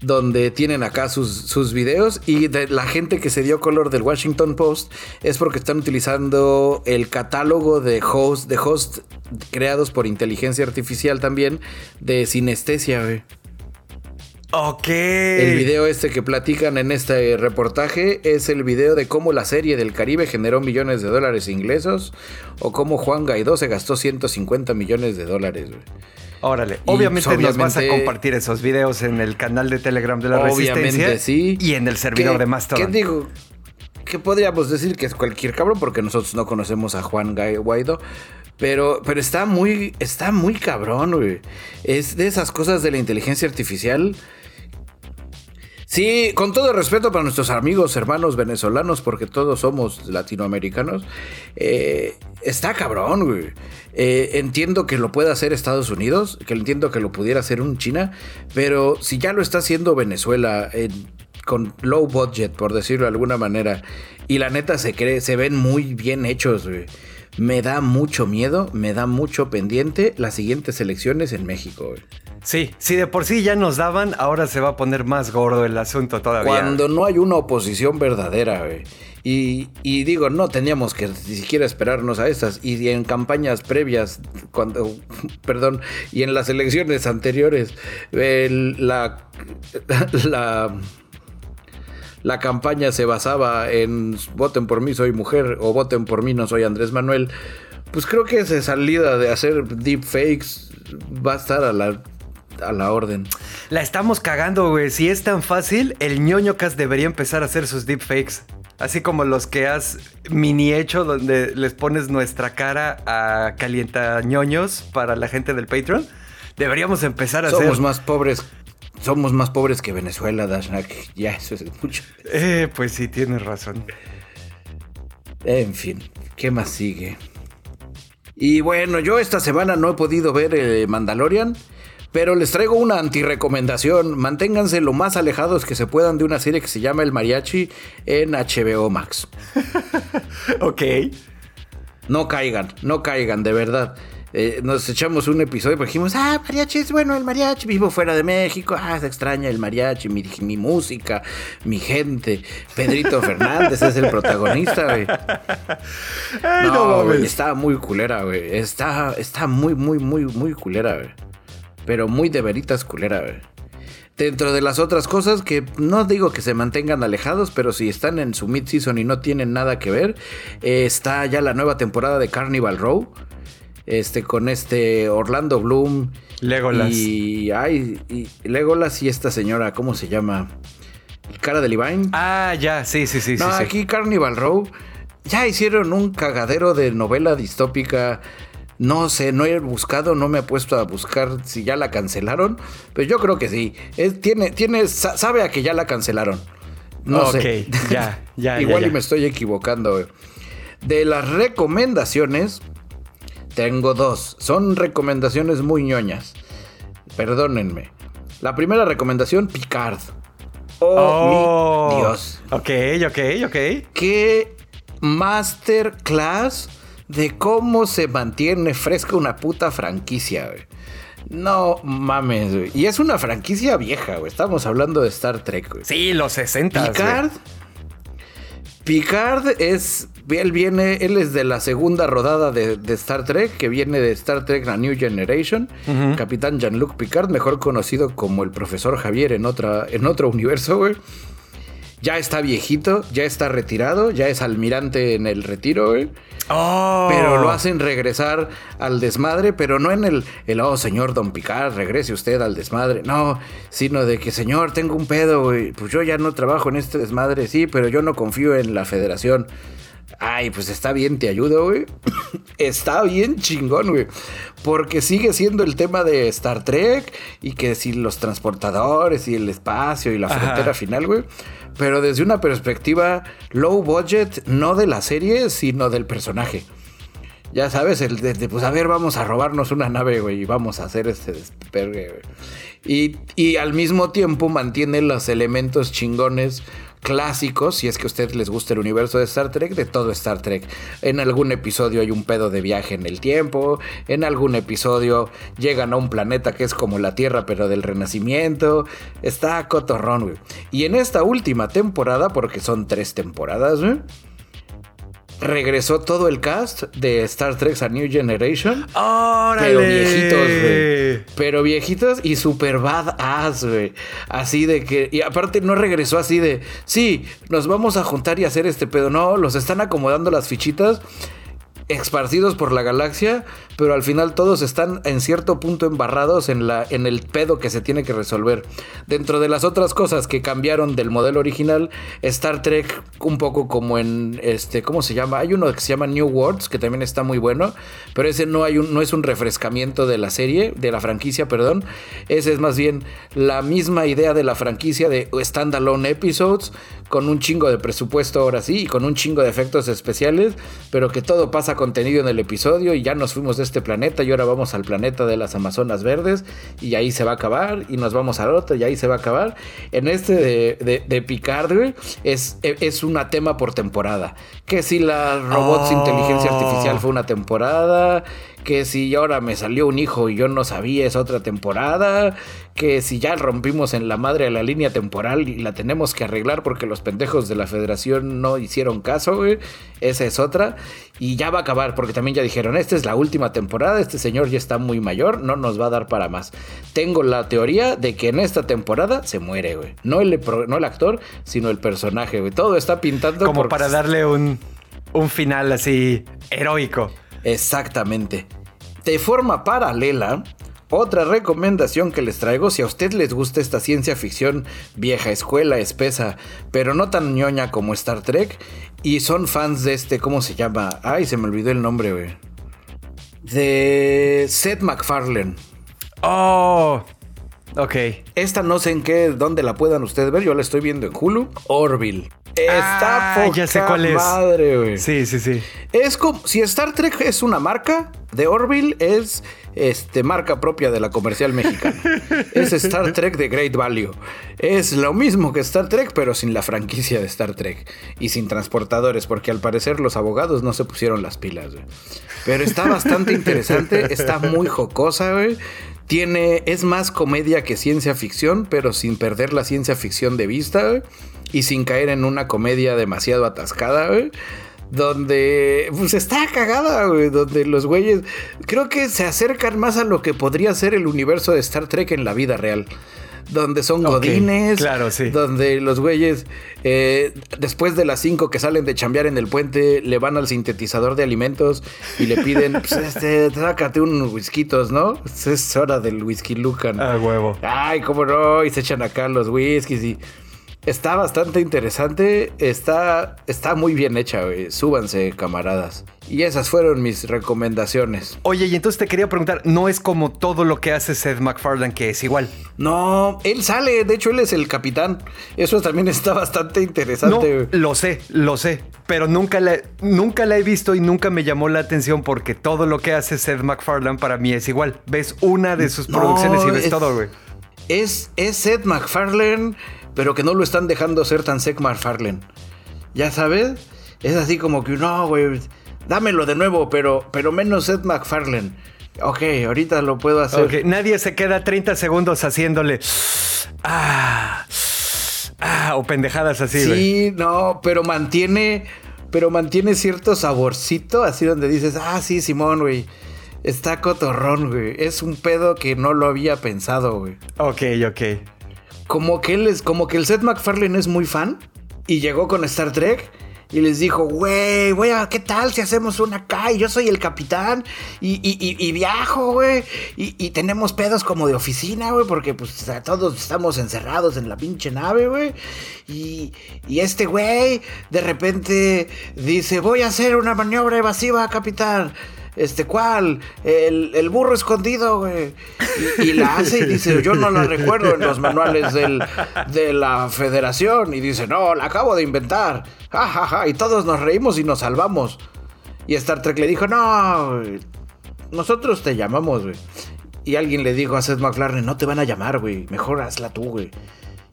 donde tienen acá sus, sus videos y de la gente que se dio color del Washington Post es porque están utilizando el catálogo de host, de host creados por inteligencia artificial también de sinestesia, güey. Ok. El video este que platican en este reportaje es el video de cómo la serie del Caribe generó millones de dólares ingresos o cómo Juan Gaidó se gastó 150 millones de dólares. Güey. Órale, obviamente, nos vas a compartir esos videos en el canal de Telegram de la Resistencia sí. y en el servidor de Mastodon. ¿Qué digo? Que podríamos decir que es cualquier cabrón porque nosotros no conocemos a Juan Guaido. Pero, pero está muy, está muy cabrón, güey. Es de esas cosas de la inteligencia artificial Sí, con todo respeto para nuestros amigos, hermanos venezolanos, porque todos somos latinoamericanos, eh, está cabrón, güey. Eh, entiendo que lo pueda hacer Estados Unidos, que entiendo que lo pudiera hacer un China, pero si ya lo está haciendo Venezuela con low budget, por decirlo de alguna manera, y la neta se cree, se ven muy bien hechos, güey. Me da mucho miedo, me da mucho pendiente las siguientes elecciones en México, güey. Sí, si de por sí ya nos daban, ahora se va a poner más gordo el asunto todavía. Cuando no hay una oposición verdadera, güey. Y, y, digo, no teníamos que ni siquiera esperarnos a estas. Y en campañas previas, cuando, <laughs> perdón, y en las elecciones anteriores, la, <laughs> la, la campaña se basaba en voten por mí, soy mujer, o voten por mí, no soy Andrés Manuel. Pues creo que esa salida de hacer deepfakes va a estar a la a la orden. La estamos cagando, güey. Si es tan fácil, el ñoño cast debería empezar a hacer sus deepfakes. Así como los que has mini hecho donde les pones nuestra cara a calienta ñoños para la gente del Patreon. Deberíamos empezar a hacer. Somos más pobres. Somos más pobres que Venezuela, Dashnak. Ya, eso es mucho. Eh, pues sí, tienes razón. En fin, ¿qué más sigue? Y bueno, yo esta semana no he podido ver eh, Mandalorian. Pero les traigo una antirecomendación. Manténganse lo más alejados que se puedan de una serie que se llama El Mariachi en HBO Max. <laughs> ok. No caigan, no caigan, de verdad. Eh, nos echamos un episodio porque dijimos, ah, mariachi es bueno, el mariachi, vivo fuera de México, ah, se extraña el mariachi, mi, mi música, mi gente. Pedrito <laughs> Fernández es el protagonista, güey. no, güey, está muy culera, güey. Está, está muy, muy, muy, muy culera, güey pero muy de veritas culera. Dentro de las otras cosas que no digo que se mantengan alejados, pero si están en su mid-season y no tienen nada que ver, eh, está ya la nueva temporada de Carnival Row. Este, con este Orlando Bloom Legolas. Y, ay, y Legolas y esta señora, ¿cómo se llama? Cara de Levine. Ah, ya, sí, sí, sí. No, sí, aquí Carnival Row ya hicieron un cagadero de novela distópica. No sé, no he buscado, no me he puesto a buscar si ya la cancelaron, pero yo creo que sí. tiene, tiene, sabe a que ya la cancelaron. No sé. ya, <laughs> ya. Igual y me estoy equivocando. De las recomendaciones, tengo dos. Son recomendaciones muy ñoñas. Perdónenme. La primera recomendación, Picard. Oh, mi Dios. Ok, ok, ok. Qué masterclass de cómo se mantiene fresca una puta franquicia, güey. No mames, güey. Y es una franquicia vieja, güey. Estamos hablando de Star Trek, güey. Sí, los 60. Picard. Picard es. Él viene, él es de la segunda rodada de, Star Trek, que viene de Star Trek La New Generation. Capitán Jean-Luc Picard, mejor conocido como el profesor Javier en, otra, en otro universo, güey ya está viejito, ya está retirado, ya es almirante en el retiro, güey. Oh. Pero lo hacen regresar al desmadre, pero no en el, el, oh, señor Don Picard, regrese usted al desmadre. No, sino de que, señor, tengo un pedo, güey. Pues yo ya no trabajo en este desmadre, sí, pero yo no confío en la federación. Ay, pues está bien, te ayudo, güey. <clears throat> está bien chingón, güey. Porque sigue siendo el tema de Star Trek y que si los transportadores y el espacio y la frontera final, güey pero desde una perspectiva low budget, no de la serie, sino del personaje. Ya sabes, el de, pues a ver, vamos a robarnos una nave, güey, y vamos a hacer este despergue. Y, y al mismo tiempo mantiene los elementos chingones clásicos, si es que a ustedes les gusta el universo de Star Trek, de todo Star Trek. En algún episodio hay un pedo de viaje en el tiempo, en algún episodio llegan a un planeta que es como la Tierra, pero del Renacimiento. Está cotorrón, güey. Y en esta última temporada, porque son tres temporadas, güey regresó todo el cast de Star Trek a New Generation. Pero viejitos, güey. Pero viejitos y super badass, güey. Así de que. Y aparte no regresó así de. Sí, nos vamos a juntar y hacer este pedo. No, los están acomodando las fichitas esparcidos por la galaxia, pero al final todos están en cierto punto embarrados en, la, en el pedo que se tiene que resolver. Dentro de las otras cosas que cambiaron del modelo original, Star Trek, un poco como en este, ¿cómo se llama? Hay uno que se llama New Worlds, que también está muy bueno, pero ese no, hay un, no es un refrescamiento de la serie, de la franquicia, perdón. Ese es más bien la misma idea de la franquicia de standalone episodes, con un chingo de presupuesto ahora sí, y con un chingo de efectos especiales, pero que todo pasa contenido en el episodio y ya nos fuimos de este planeta y ahora vamos al planeta de las Amazonas Verdes y ahí se va a acabar y nos vamos al otro y ahí se va a acabar. En este de, de, Picard es, es una tema por temporada. Que si la robots inteligencia artificial fue una temporada, que si ahora me salió un hijo y yo no sabía es otra temporada, que si ya rompimos en la madre la línea temporal y la tenemos que arreglar porque los pendejos de la federación no hicieron caso, güey, esa es otra, y ya va a acabar porque también ya dijeron, esta es la última temporada, este señor ya está muy mayor, no nos va a dar para más. Tengo la teoría de que en esta temporada se muere, güey, no el, no el actor, sino el personaje, güey, todo está pintando como para darle un, un final así heroico. Exactamente. De forma paralela, otra recomendación que les traigo, si a usted les gusta esta ciencia ficción vieja escuela, espesa, pero no tan ñoña como Star Trek, y son fans de este, ¿cómo se llama? Ay, se me olvidó el nombre, güey. De Seth MacFarlane. Oh, ok. Esta no sé en qué, dónde la puedan ustedes ver, yo la estoy viendo en Hulu. Orville. Está ah, ya sé cuál es. madre, güey. Sí, sí, sí. Es como si Star Trek es una marca, de Orville es este, marca propia de la comercial mexicana. <laughs> es Star Trek de Great Value. Es lo mismo que Star Trek, pero sin la franquicia de Star Trek y sin transportadores, porque al parecer los abogados no se pusieron las pilas, güey. Pero está bastante interesante, <laughs> está muy jocosa, güey. Tiene, es más comedia que ciencia ficción, pero sin perder la ciencia ficción de vista, güey y sin caer en una comedia demasiado atascada, güey. Donde pues está cagada, güey. Donde los güeyes creo que se acercan más a lo que podría ser el universo de Star Trek en la vida real. donde son godines. Claro, sí. Donde los güeyes, eh, después de las 5 que salen de chambear en el puente, le van al sintetizador de alimentos y le piden, pues, <laughs> este, sácate unos whiskitos, ¿no? Es hora del whisky Lucan. Ah, huevo. Ay, cómo no, y se echan acá los whiskies y... Está bastante interesante, está, está muy bien hecha, güey. Súbanse, camaradas. Y esas fueron mis recomendaciones. Oye, y entonces te quería preguntar, ¿no es como todo lo que hace Seth MacFarlane que es igual? No, él sale, de hecho él es el capitán. Eso también <laughs> está bastante interesante. No, lo sé, lo sé, pero nunca la, nunca la he visto y nunca me llamó la atención porque todo lo que hace Seth MacFarlane para mí es igual. Ves una de sus producciones y ves todo, güey. Es, es Seth MacFarlane pero que no lo están dejando ser tan Seth MacFarlane. ¿Ya sabes? Es así como que, no, güey, dámelo de nuevo, pero, pero menos Seth MacFarlane. Ok, ahorita lo puedo hacer. Okay. Nadie se queda 30 segundos haciéndole. Ah, ah, o pendejadas así, Sí, no, pero mantiene. Pero mantiene cierto saborcito, así donde dices, ah, sí, Simón, güey. Está cotorrón, güey. Es un pedo que no lo había pensado, güey. Ok, ok como que él es, como que el Seth MacFarlane es muy fan y llegó con Star Trek y les dijo, güey, güey, ¿qué tal si hacemos una acá? Y yo soy el capitán y, y, viajo, güey. Y, tenemos pedos como de oficina, güey, porque pues todos estamos encerrados en la pinche nave, güey. Y, y este güey de repente dice, voy a hacer una maniobra evasiva, capitán este, ¿cuál? El, burro escondido, güey. Y, la hace y dice, yo no la recuerdo en los manuales de la federación. Y dice, no, la acabo de inventar. Ja, ja, ja. Y todos nos reímos y nos salvamos. Y Star Trek le dijo, no, nosotros te llamamos, güey. Y alguien le dijo a Seth MacFarlane, no te van a llamar, güey. Mejor hazla tú, güey.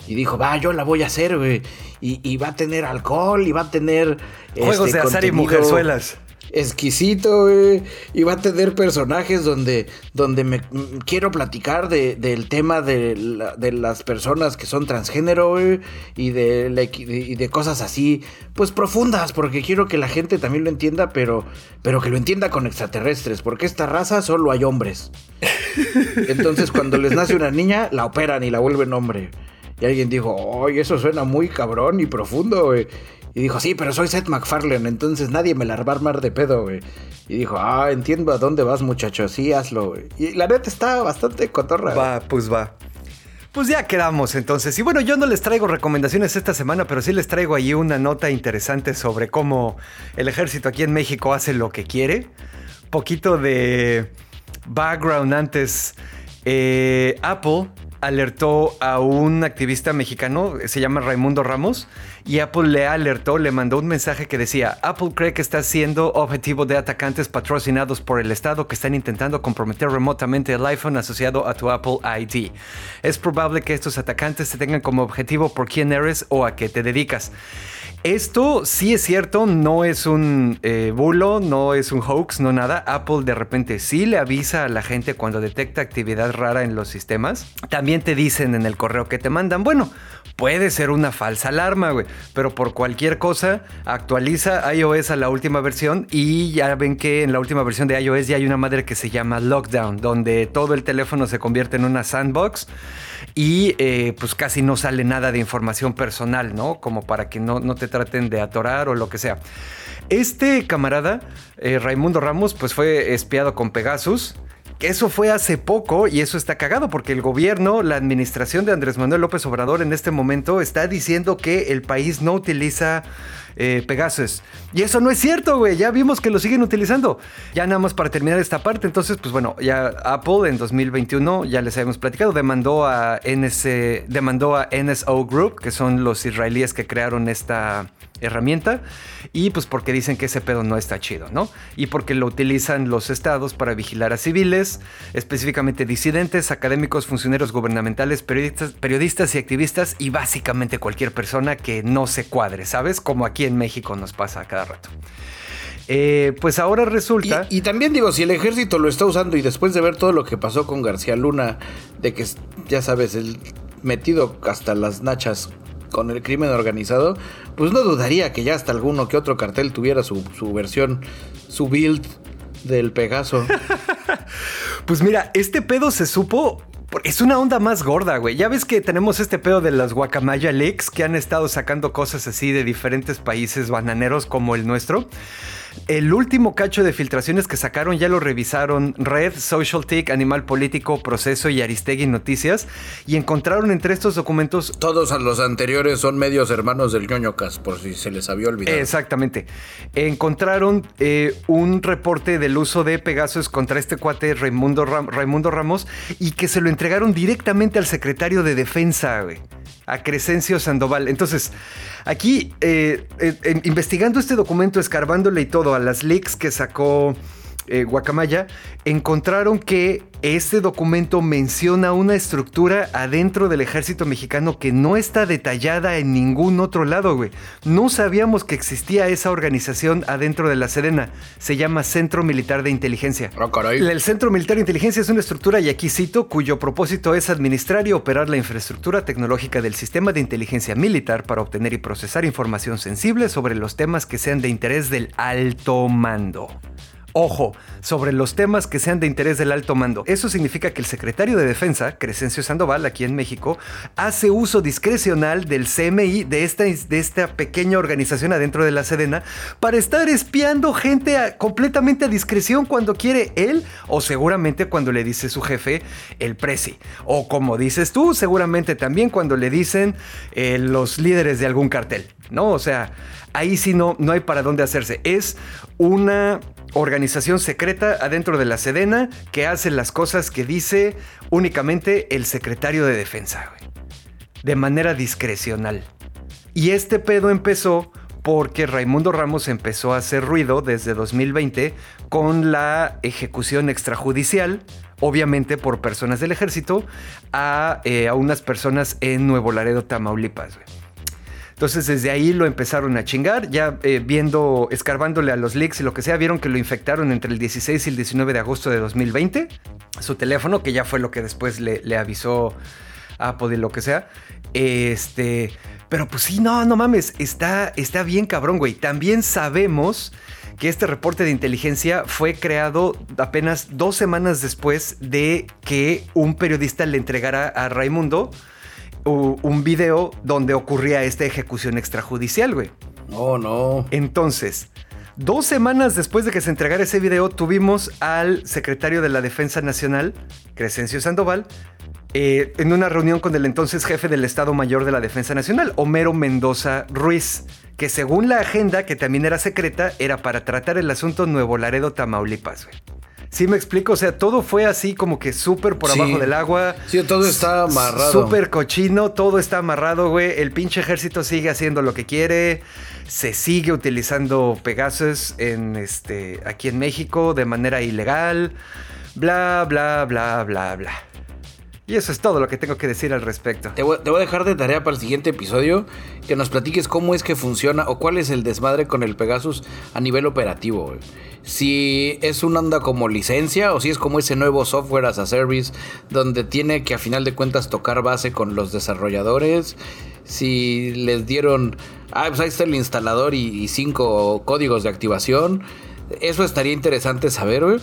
Y dijo, va, yo la voy a hacer, güey. Y, va a tener alcohol y va a tener... Juegos este, de azar y mujerzuelas exquisito, güey. Y va a tener personajes donde, donde me quiero platicar de, del tema de, las personas que son transgénero, güey. Y de, y de cosas así, pues profundas, porque quiero que la gente también lo entienda, pero, pero que lo entienda con extraterrestres, porque esta raza solo hay hombres. <laughs> Entonces, cuando les nace una niña, la operan y la vuelven hombre. Y alguien dijo, oye, eso suena muy cabrón y profundo, güey. Y dijo, sí, pero soy Seth MacFarlane, entonces nadie me la va a armar de pedo, güey. Y dijo, ah, entiendo a dónde vas, muchacho, sí, hazlo. Y la neta está bastante cotorra. Va, pues va. Pues ya quedamos entonces. Y bueno, yo no les traigo recomendaciones esta semana, pero sí les traigo ahí una nota interesante sobre cómo el ejército aquí en México hace lo que quiere. Poquito de background antes. Eh, Apple alertó a un activista mexicano, se llama Raimundo Ramos, y Apple le alertó, le mandó un mensaje que decía, Apple cree que está siendo objetivo de atacantes patrocinados por el Estado que están intentando comprometer remotamente el iPhone asociado a tu Apple ID. Es probable que estos atacantes se tengan como objetivo por quién eres o a qué te dedicas. Esto sí es cierto, no es un eh, bulo, no es un hoax, no nada. Apple de repente sí le avisa a la gente cuando detecta actividad rara en los sistemas. También te dicen en el correo que te mandan, bueno, puede ser una falsa alarma, güey, pero por cualquier cosa actualiza iOS a la última versión y ya ven que en la última versión de iOS ya hay una madre que se llama Lockdown, donde todo el teléfono se convierte en una sandbox y eh, pues casi no sale nada de información personal, ¿no? Como para que no, no te traten de atorar o lo que sea. Este camarada, eh, Raimundo Ramos, pues fue espiado con Pegasus. Eso fue hace poco y eso está cagado porque el gobierno, la administración de Andrés Manuel López Obrador en este momento está diciendo que el país no utiliza eh, Pegasus. Y eso no es cierto, güey. Ya vimos que lo siguen utilizando. Ya nada más para terminar esta parte. Entonces, pues bueno, ya Apple en 2021, ya les habíamos platicado, demandó a, NS, demandó a NSO Group, que son los israelíes que crearon esta herramienta y pues porque dicen que ese pedo no está chido, ¿no? Y porque lo utilizan los estados para vigilar a civiles, específicamente disidentes, académicos, funcionarios gubernamentales, periodistas, periodistas y activistas y básicamente cualquier persona que no se cuadre, ¿sabes? Como aquí en México nos pasa a cada rato. Eh, pues ahora resulta. Y, y, también digo, si el ejército lo está usando y después de ver todo lo que pasó con García Luna, de que ya sabes, el metido hasta las nachas con el crimen organizado, pues no dudaría que ya hasta alguno que otro cartel tuviera su, versión, su build del Pegaso. <laughs> pues mira, este pedo se supo Es una onda más gorda, güey. Ya ves que tenemos este pedo de las guacamaya leaks que han estado sacando cosas así de diferentes países bananeros como el nuestro. El último cacho de filtraciones que sacaron ya lo revisaron Red, Social Tick, Animal Político, Proceso y Aristegui Noticias y encontraron entre estos documentos... Todos los anteriores son medios hermanos del ñoñocas, por si se les había olvidado. Exactamente. Encontraron eh, un reporte del uso de Pegasus contra este cuate Raimundo, Raimundo Ramos y que se lo entregaron directamente al secretario de Defensa, güey a Crescencio Sandoval. Entonces, aquí, eh, eh, investigando este documento, escarbándole y todo a las leaks que sacó eh, Guacamaya, encontraron que este documento menciona una estructura adentro del ejército mexicano que no está detallada en ningún otro lado, güey. No sabíamos que existía esa organización adentro de la Sedena. Se llama Centro Militar de Inteligencia. Ah, el Centro Militar de Inteligencia es una estructura, y aquí cito, cuyo propósito es administrar y operar la infraestructura tecnológica del sistema de inteligencia militar para obtener y procesar información sensible sobre los temas que sean de interés del alto mando. Ojo, sobre los temas que sean de interés del alto mando. Eso significa que el secretario de Defensa, Crescencio Sandoval, aquí en México, hace uso discrecional del CMI, de esta, de esta pequeña organización adentro de la Sedena, para estar espiando gente completamente a discreción cuando quiere él o seguramente cuando le dice su jefe, el presi. O como dices tú, seguramente también cuando le dicen eh, los líderes de algún cartel. ¿No? O sea, ahí sí no, no hay para dónde hacerse. Es una organización secreta adentro de la Sedena que hace las cosas que dice únicamente el secretario de defensa, De manera discrecional. Y este pedo empezó porque Raimundo Ramos empezó a hacer ruido desde 2020 con la ejecución extrajudicial, obviamente por personas del ejército, a, eh, unas personas en Nuevo Laredo, Tamaulipas. Entonces desde ahí lo empezaron a chingar, ya eh, viendo, escarbándole a los leaks y lo que sea, vieron que lo infectaron entre el 16 y el 19 de agosto de 2020. Su teléfono, que ya fue lo que después le, avisó Apple y lo que sea. Este, pero pues sí, no, no mames, está, está bien cabrón, güey. También sabemos que este reporte de inteligencia fue creado apenas dos semanas después de que un periodista le entregara a Raimundo un video donde ocurría esta ejecución extrajudicial, güey. Oh, no. Entonces, dos semanas después de que se entregara ese video, tuvimos al secretario de la Defensa Nacional, Crescencio Sandoval, eh, en una reunión con el entonces jefe del Estado Mayor de la Defensa Nacional, Homero Mendoza Ruiz, que según la agenda, que también era secreta, era para tratar el asunto Nuevo Laredo, Tamaulipas, güey. Sí, me explico. O sea, todo fue así como que súper por abajo del agua. Sí, todo está amarrado. Súper cochino, todo está amarrado, güey. El pinche ejército sigue haciendo lo que quiere. Se sigue utilizando Pegasus en este, aquí en México de manera ilegal. Bla, bla, bla, bla, bla. Y eso es todo lo que tengo que decir al respecto. Te voy, a dejar de tarea para el siguiente episodio que nos platiques cómo es que funciona o cuál es el desmadre con el Pegasus a nivel operativo. Si es una onda como licencia o si es como ese nuevo software as a service donde tiene que a final de cuentas tocar base con los desarrolladores. Si les dieron, ah, pues ahí está el instalador y, y cinco códigos de activación. Eso estaría interesante saber, güey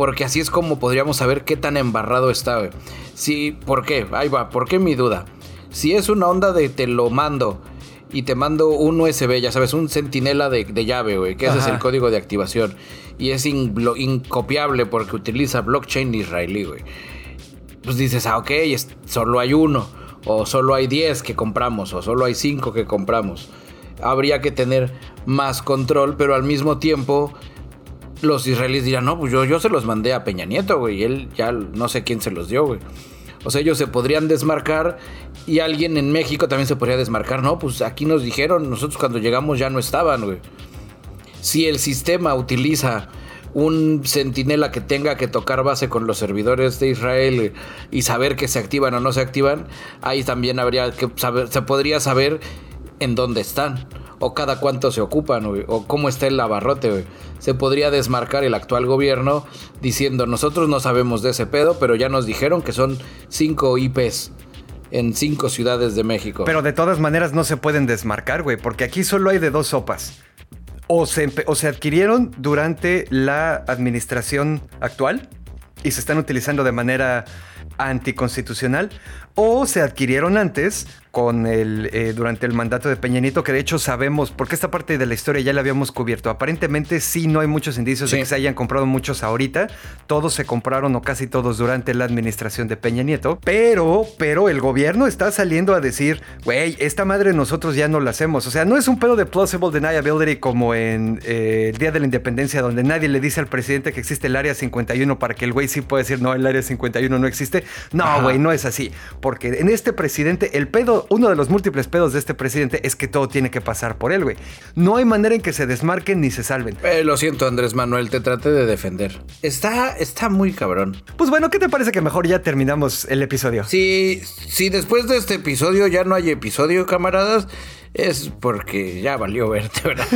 porque así es como podríamos saber qué tan embarrado está, güey. Sí, ¿por qué? Ahí va, ¿por qué mi duda? Si es una onda de te lo mando y te mando un USB, ya sabes, un centinela de, llave, güey, que ese es el código de activación. Y es incopiable porque utiliza blockchain israelí, güey. Pues dices, ah, ok, solo hay uno, o solo hay 10 que compramos, o solo hay 5 que compramos. Habría que tener más control, pero al mismo tiempo los israelíes dirán, no, pues yo, yo se los mandé a Peña Nieto, güey, y él ya no sé quién se los dio, güey. O sea, ellos se podrían desmarcar y alguien en México también se podría desmarcar. No, pues aquí nos dijeron, nosotros cuando llegamos ya no estaban, güey. Si el sistema utiliza un centinela que tenga que tocar base con los servidores de Israel y saber que se activan o no se activan, ahí también habría que saber, se podría saber en dónde están o cada cuánto se ocupan, o cómo está el abarrote. Se podría desmarcar el actual gobierno diciendo, nosotros no sabemos de ese pedo, pero ya nos dijeron que son cinco IPs en cinco ciudades de México. Pero de todas maneras no se pueden desmarcar, güey, porque aquí solo hay de dos sopas. O se, o se adquirieron durante la administración actual y se están utilizando de manera anticonstitucional o se adquirieron antes con el, eh, durante el mandato de Peña Nieto, que de hecho sabemos, porque esta parte de la historia ya la habíamos cubierto. Aparentemente sí no hay muchos indicios de que se hayan comprado muchos ahorita. Todos se compraron o casi todos durante la administración de Peña Nieto. Pero, pero el gobierno está saliendo a decir, güey, esta madre nosotros ya no la hacemos. O sea, no es un pedo de plausible deniability como en eh, el Día de la Independencia, donde nadie le dice al presidente que existe el Área 51 para que el güey sí pueda decir, no, el Área 51 no existe. No, güey, no es así. Porque en este presidente, el pedo, uno de los múltiples pedos de este presidente es que todo tiene que pasar por él, güey. No hay manera en que se desmarquen ni se salven. Eh, lo siento, Andrés Manuel, te traté de defender. Está, está muy cabrón. Pues bueno, ¿qué te parece que mejor ya terminamos el episodio? Si, si después de este episodio ya no hay episodio, camaradas, es porque ya valió verte, ¿verdad?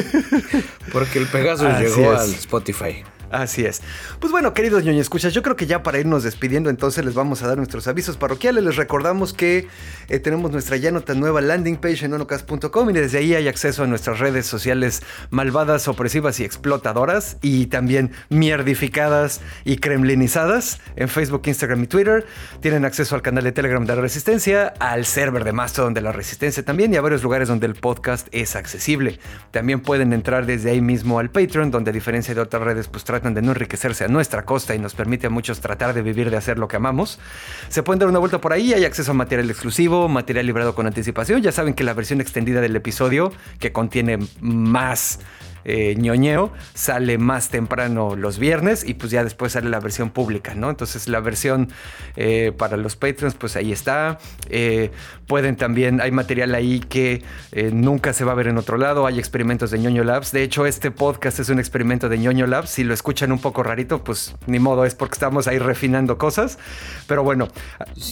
<laughs> porque el Pegasus llegó al Spotify. Así es. Pues bueno, queridos ñoño escuchas, yo creo que ya para irnos despidiendo, entonces les vamos a dar nuestros avisos parroquiales. Les recordamos que eh, tenemos nuestra ya nota nueva landing page en onocast.com y desde ahí hay acceso a nuestras redes sociales malvadas, opresivas y explotadoras y también mierdificadas y kremlinizadas en Facebook, Instagram y Twitter. Tienen acceso al canal de Telegram de la Resistencia, al server de Mastodon de la Resistencia también y a varios lugares donde el podcast es accesible. También pueden entrar desde ahí mismo al Patreon, donde a diferencia de otras redes, pues tratan de no enriquecerse a nuestra costa y nos permite a muchos tratar de vivir de hacer lo que amamos. Se pueden dar una vuelta por ahí, hay acceso a material exclusivo, material librado con anticipación. Ya saben que la versión extendida del episodio, que contiene más eh, ñoñeo sale más temprano los viernes y pues ya después sale la versión pública, ¿no? Entonces la versión eh, para los Patreons pues ahí está. Eh, pueden también, hay material ahí que eh, nunca se va a ver en otro lado, hay experimentos de ñoño labs. De hecho este podcast es un experimento de ñoño labs. Si lo escuchan un poco rarito pues ni modo, es porque estamos ahí refinando cosas. Pero bueno.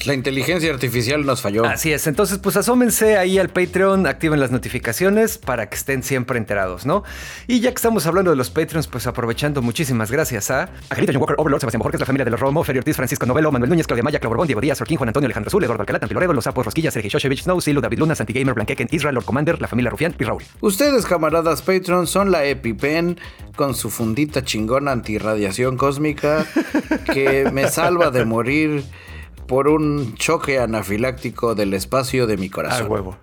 La inteligencia artificial nos falló. Así es, entonces pues asómense ahí al Patreon, activen las notificaciones para que estén siempre enterados, ¿no? Y ya que estamos hablando de los Patreons, pues aprovechando, muchísimas gracias a Angelita John Walker, Overlord, Sebastián Bojorquez, la familia de los Romo, Ferio Ortiz, Francisco Novelo, Manuel Núñez, Claudia Maya, Claudio Diego Díaz, Orquín, Juan Antonio, Alejandro Azul, Eduardo Alcalá, Tampiloredo, Los Sapos, Rosquillas, Sergio Shoshevich, Snow, Silu, David Luna, Santi Gamer, Blanqueken, Israel, Lord Commander, la familia Rufián y Raúl. Ustedes, camaradas Patreons, son la EpiPen con su fundita chingona antirradiación cósmica que me salva de morir por un choque anafiláctico del espacio de mi corazón. A huevo.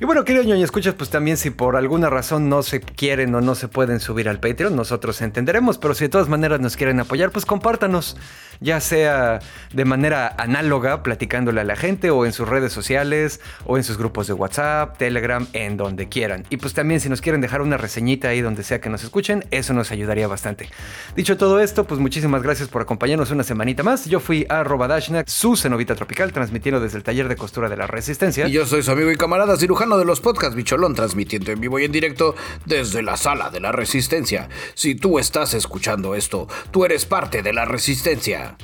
Y bueno, querido ñoño, escuchas, pues también si por alguna razón no se quieren o no se pueden subir al Patreon, nosotros entenderemos, pero si de todas maneras nos quieren apoyar, pues compártanos, ya sea de manera análoga, platicándole a la gente, o en sus redes sociales, o en sus grupos de WhatsApp, Telegram, en donde quieran. Y pues también si nos quieren dejar una reseñita ahí donde sea que nos escuchen, eso nos ayudaría bastante. Dicho todo esto, pues muchísimas gracias por acompañarnos una semanita más. Yo fui a Dashnak, su cenovita tropical, transmitiendo desde el taller de costura de la Resistencia. Y yo soy su amigo y camarada cirujano de los podcasts Bicholón, transmitiendo en vivo y en directo desde la sala de la Resistencia. Si tú estás escuchando esto, tú eres parte de la Resistencia.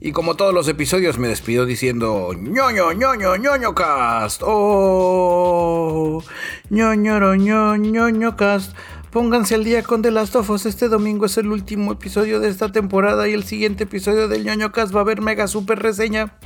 Y como todos los episodios me despido diciendo ñoño ñoño ñoño cast. Oh, ñoño ñoño ñoño cast. Pónganse al día con The Last of Us. Este domingo es el último episodio de esta temporada y el siguiente episodio del ñoño cast va a haber mega super reseña.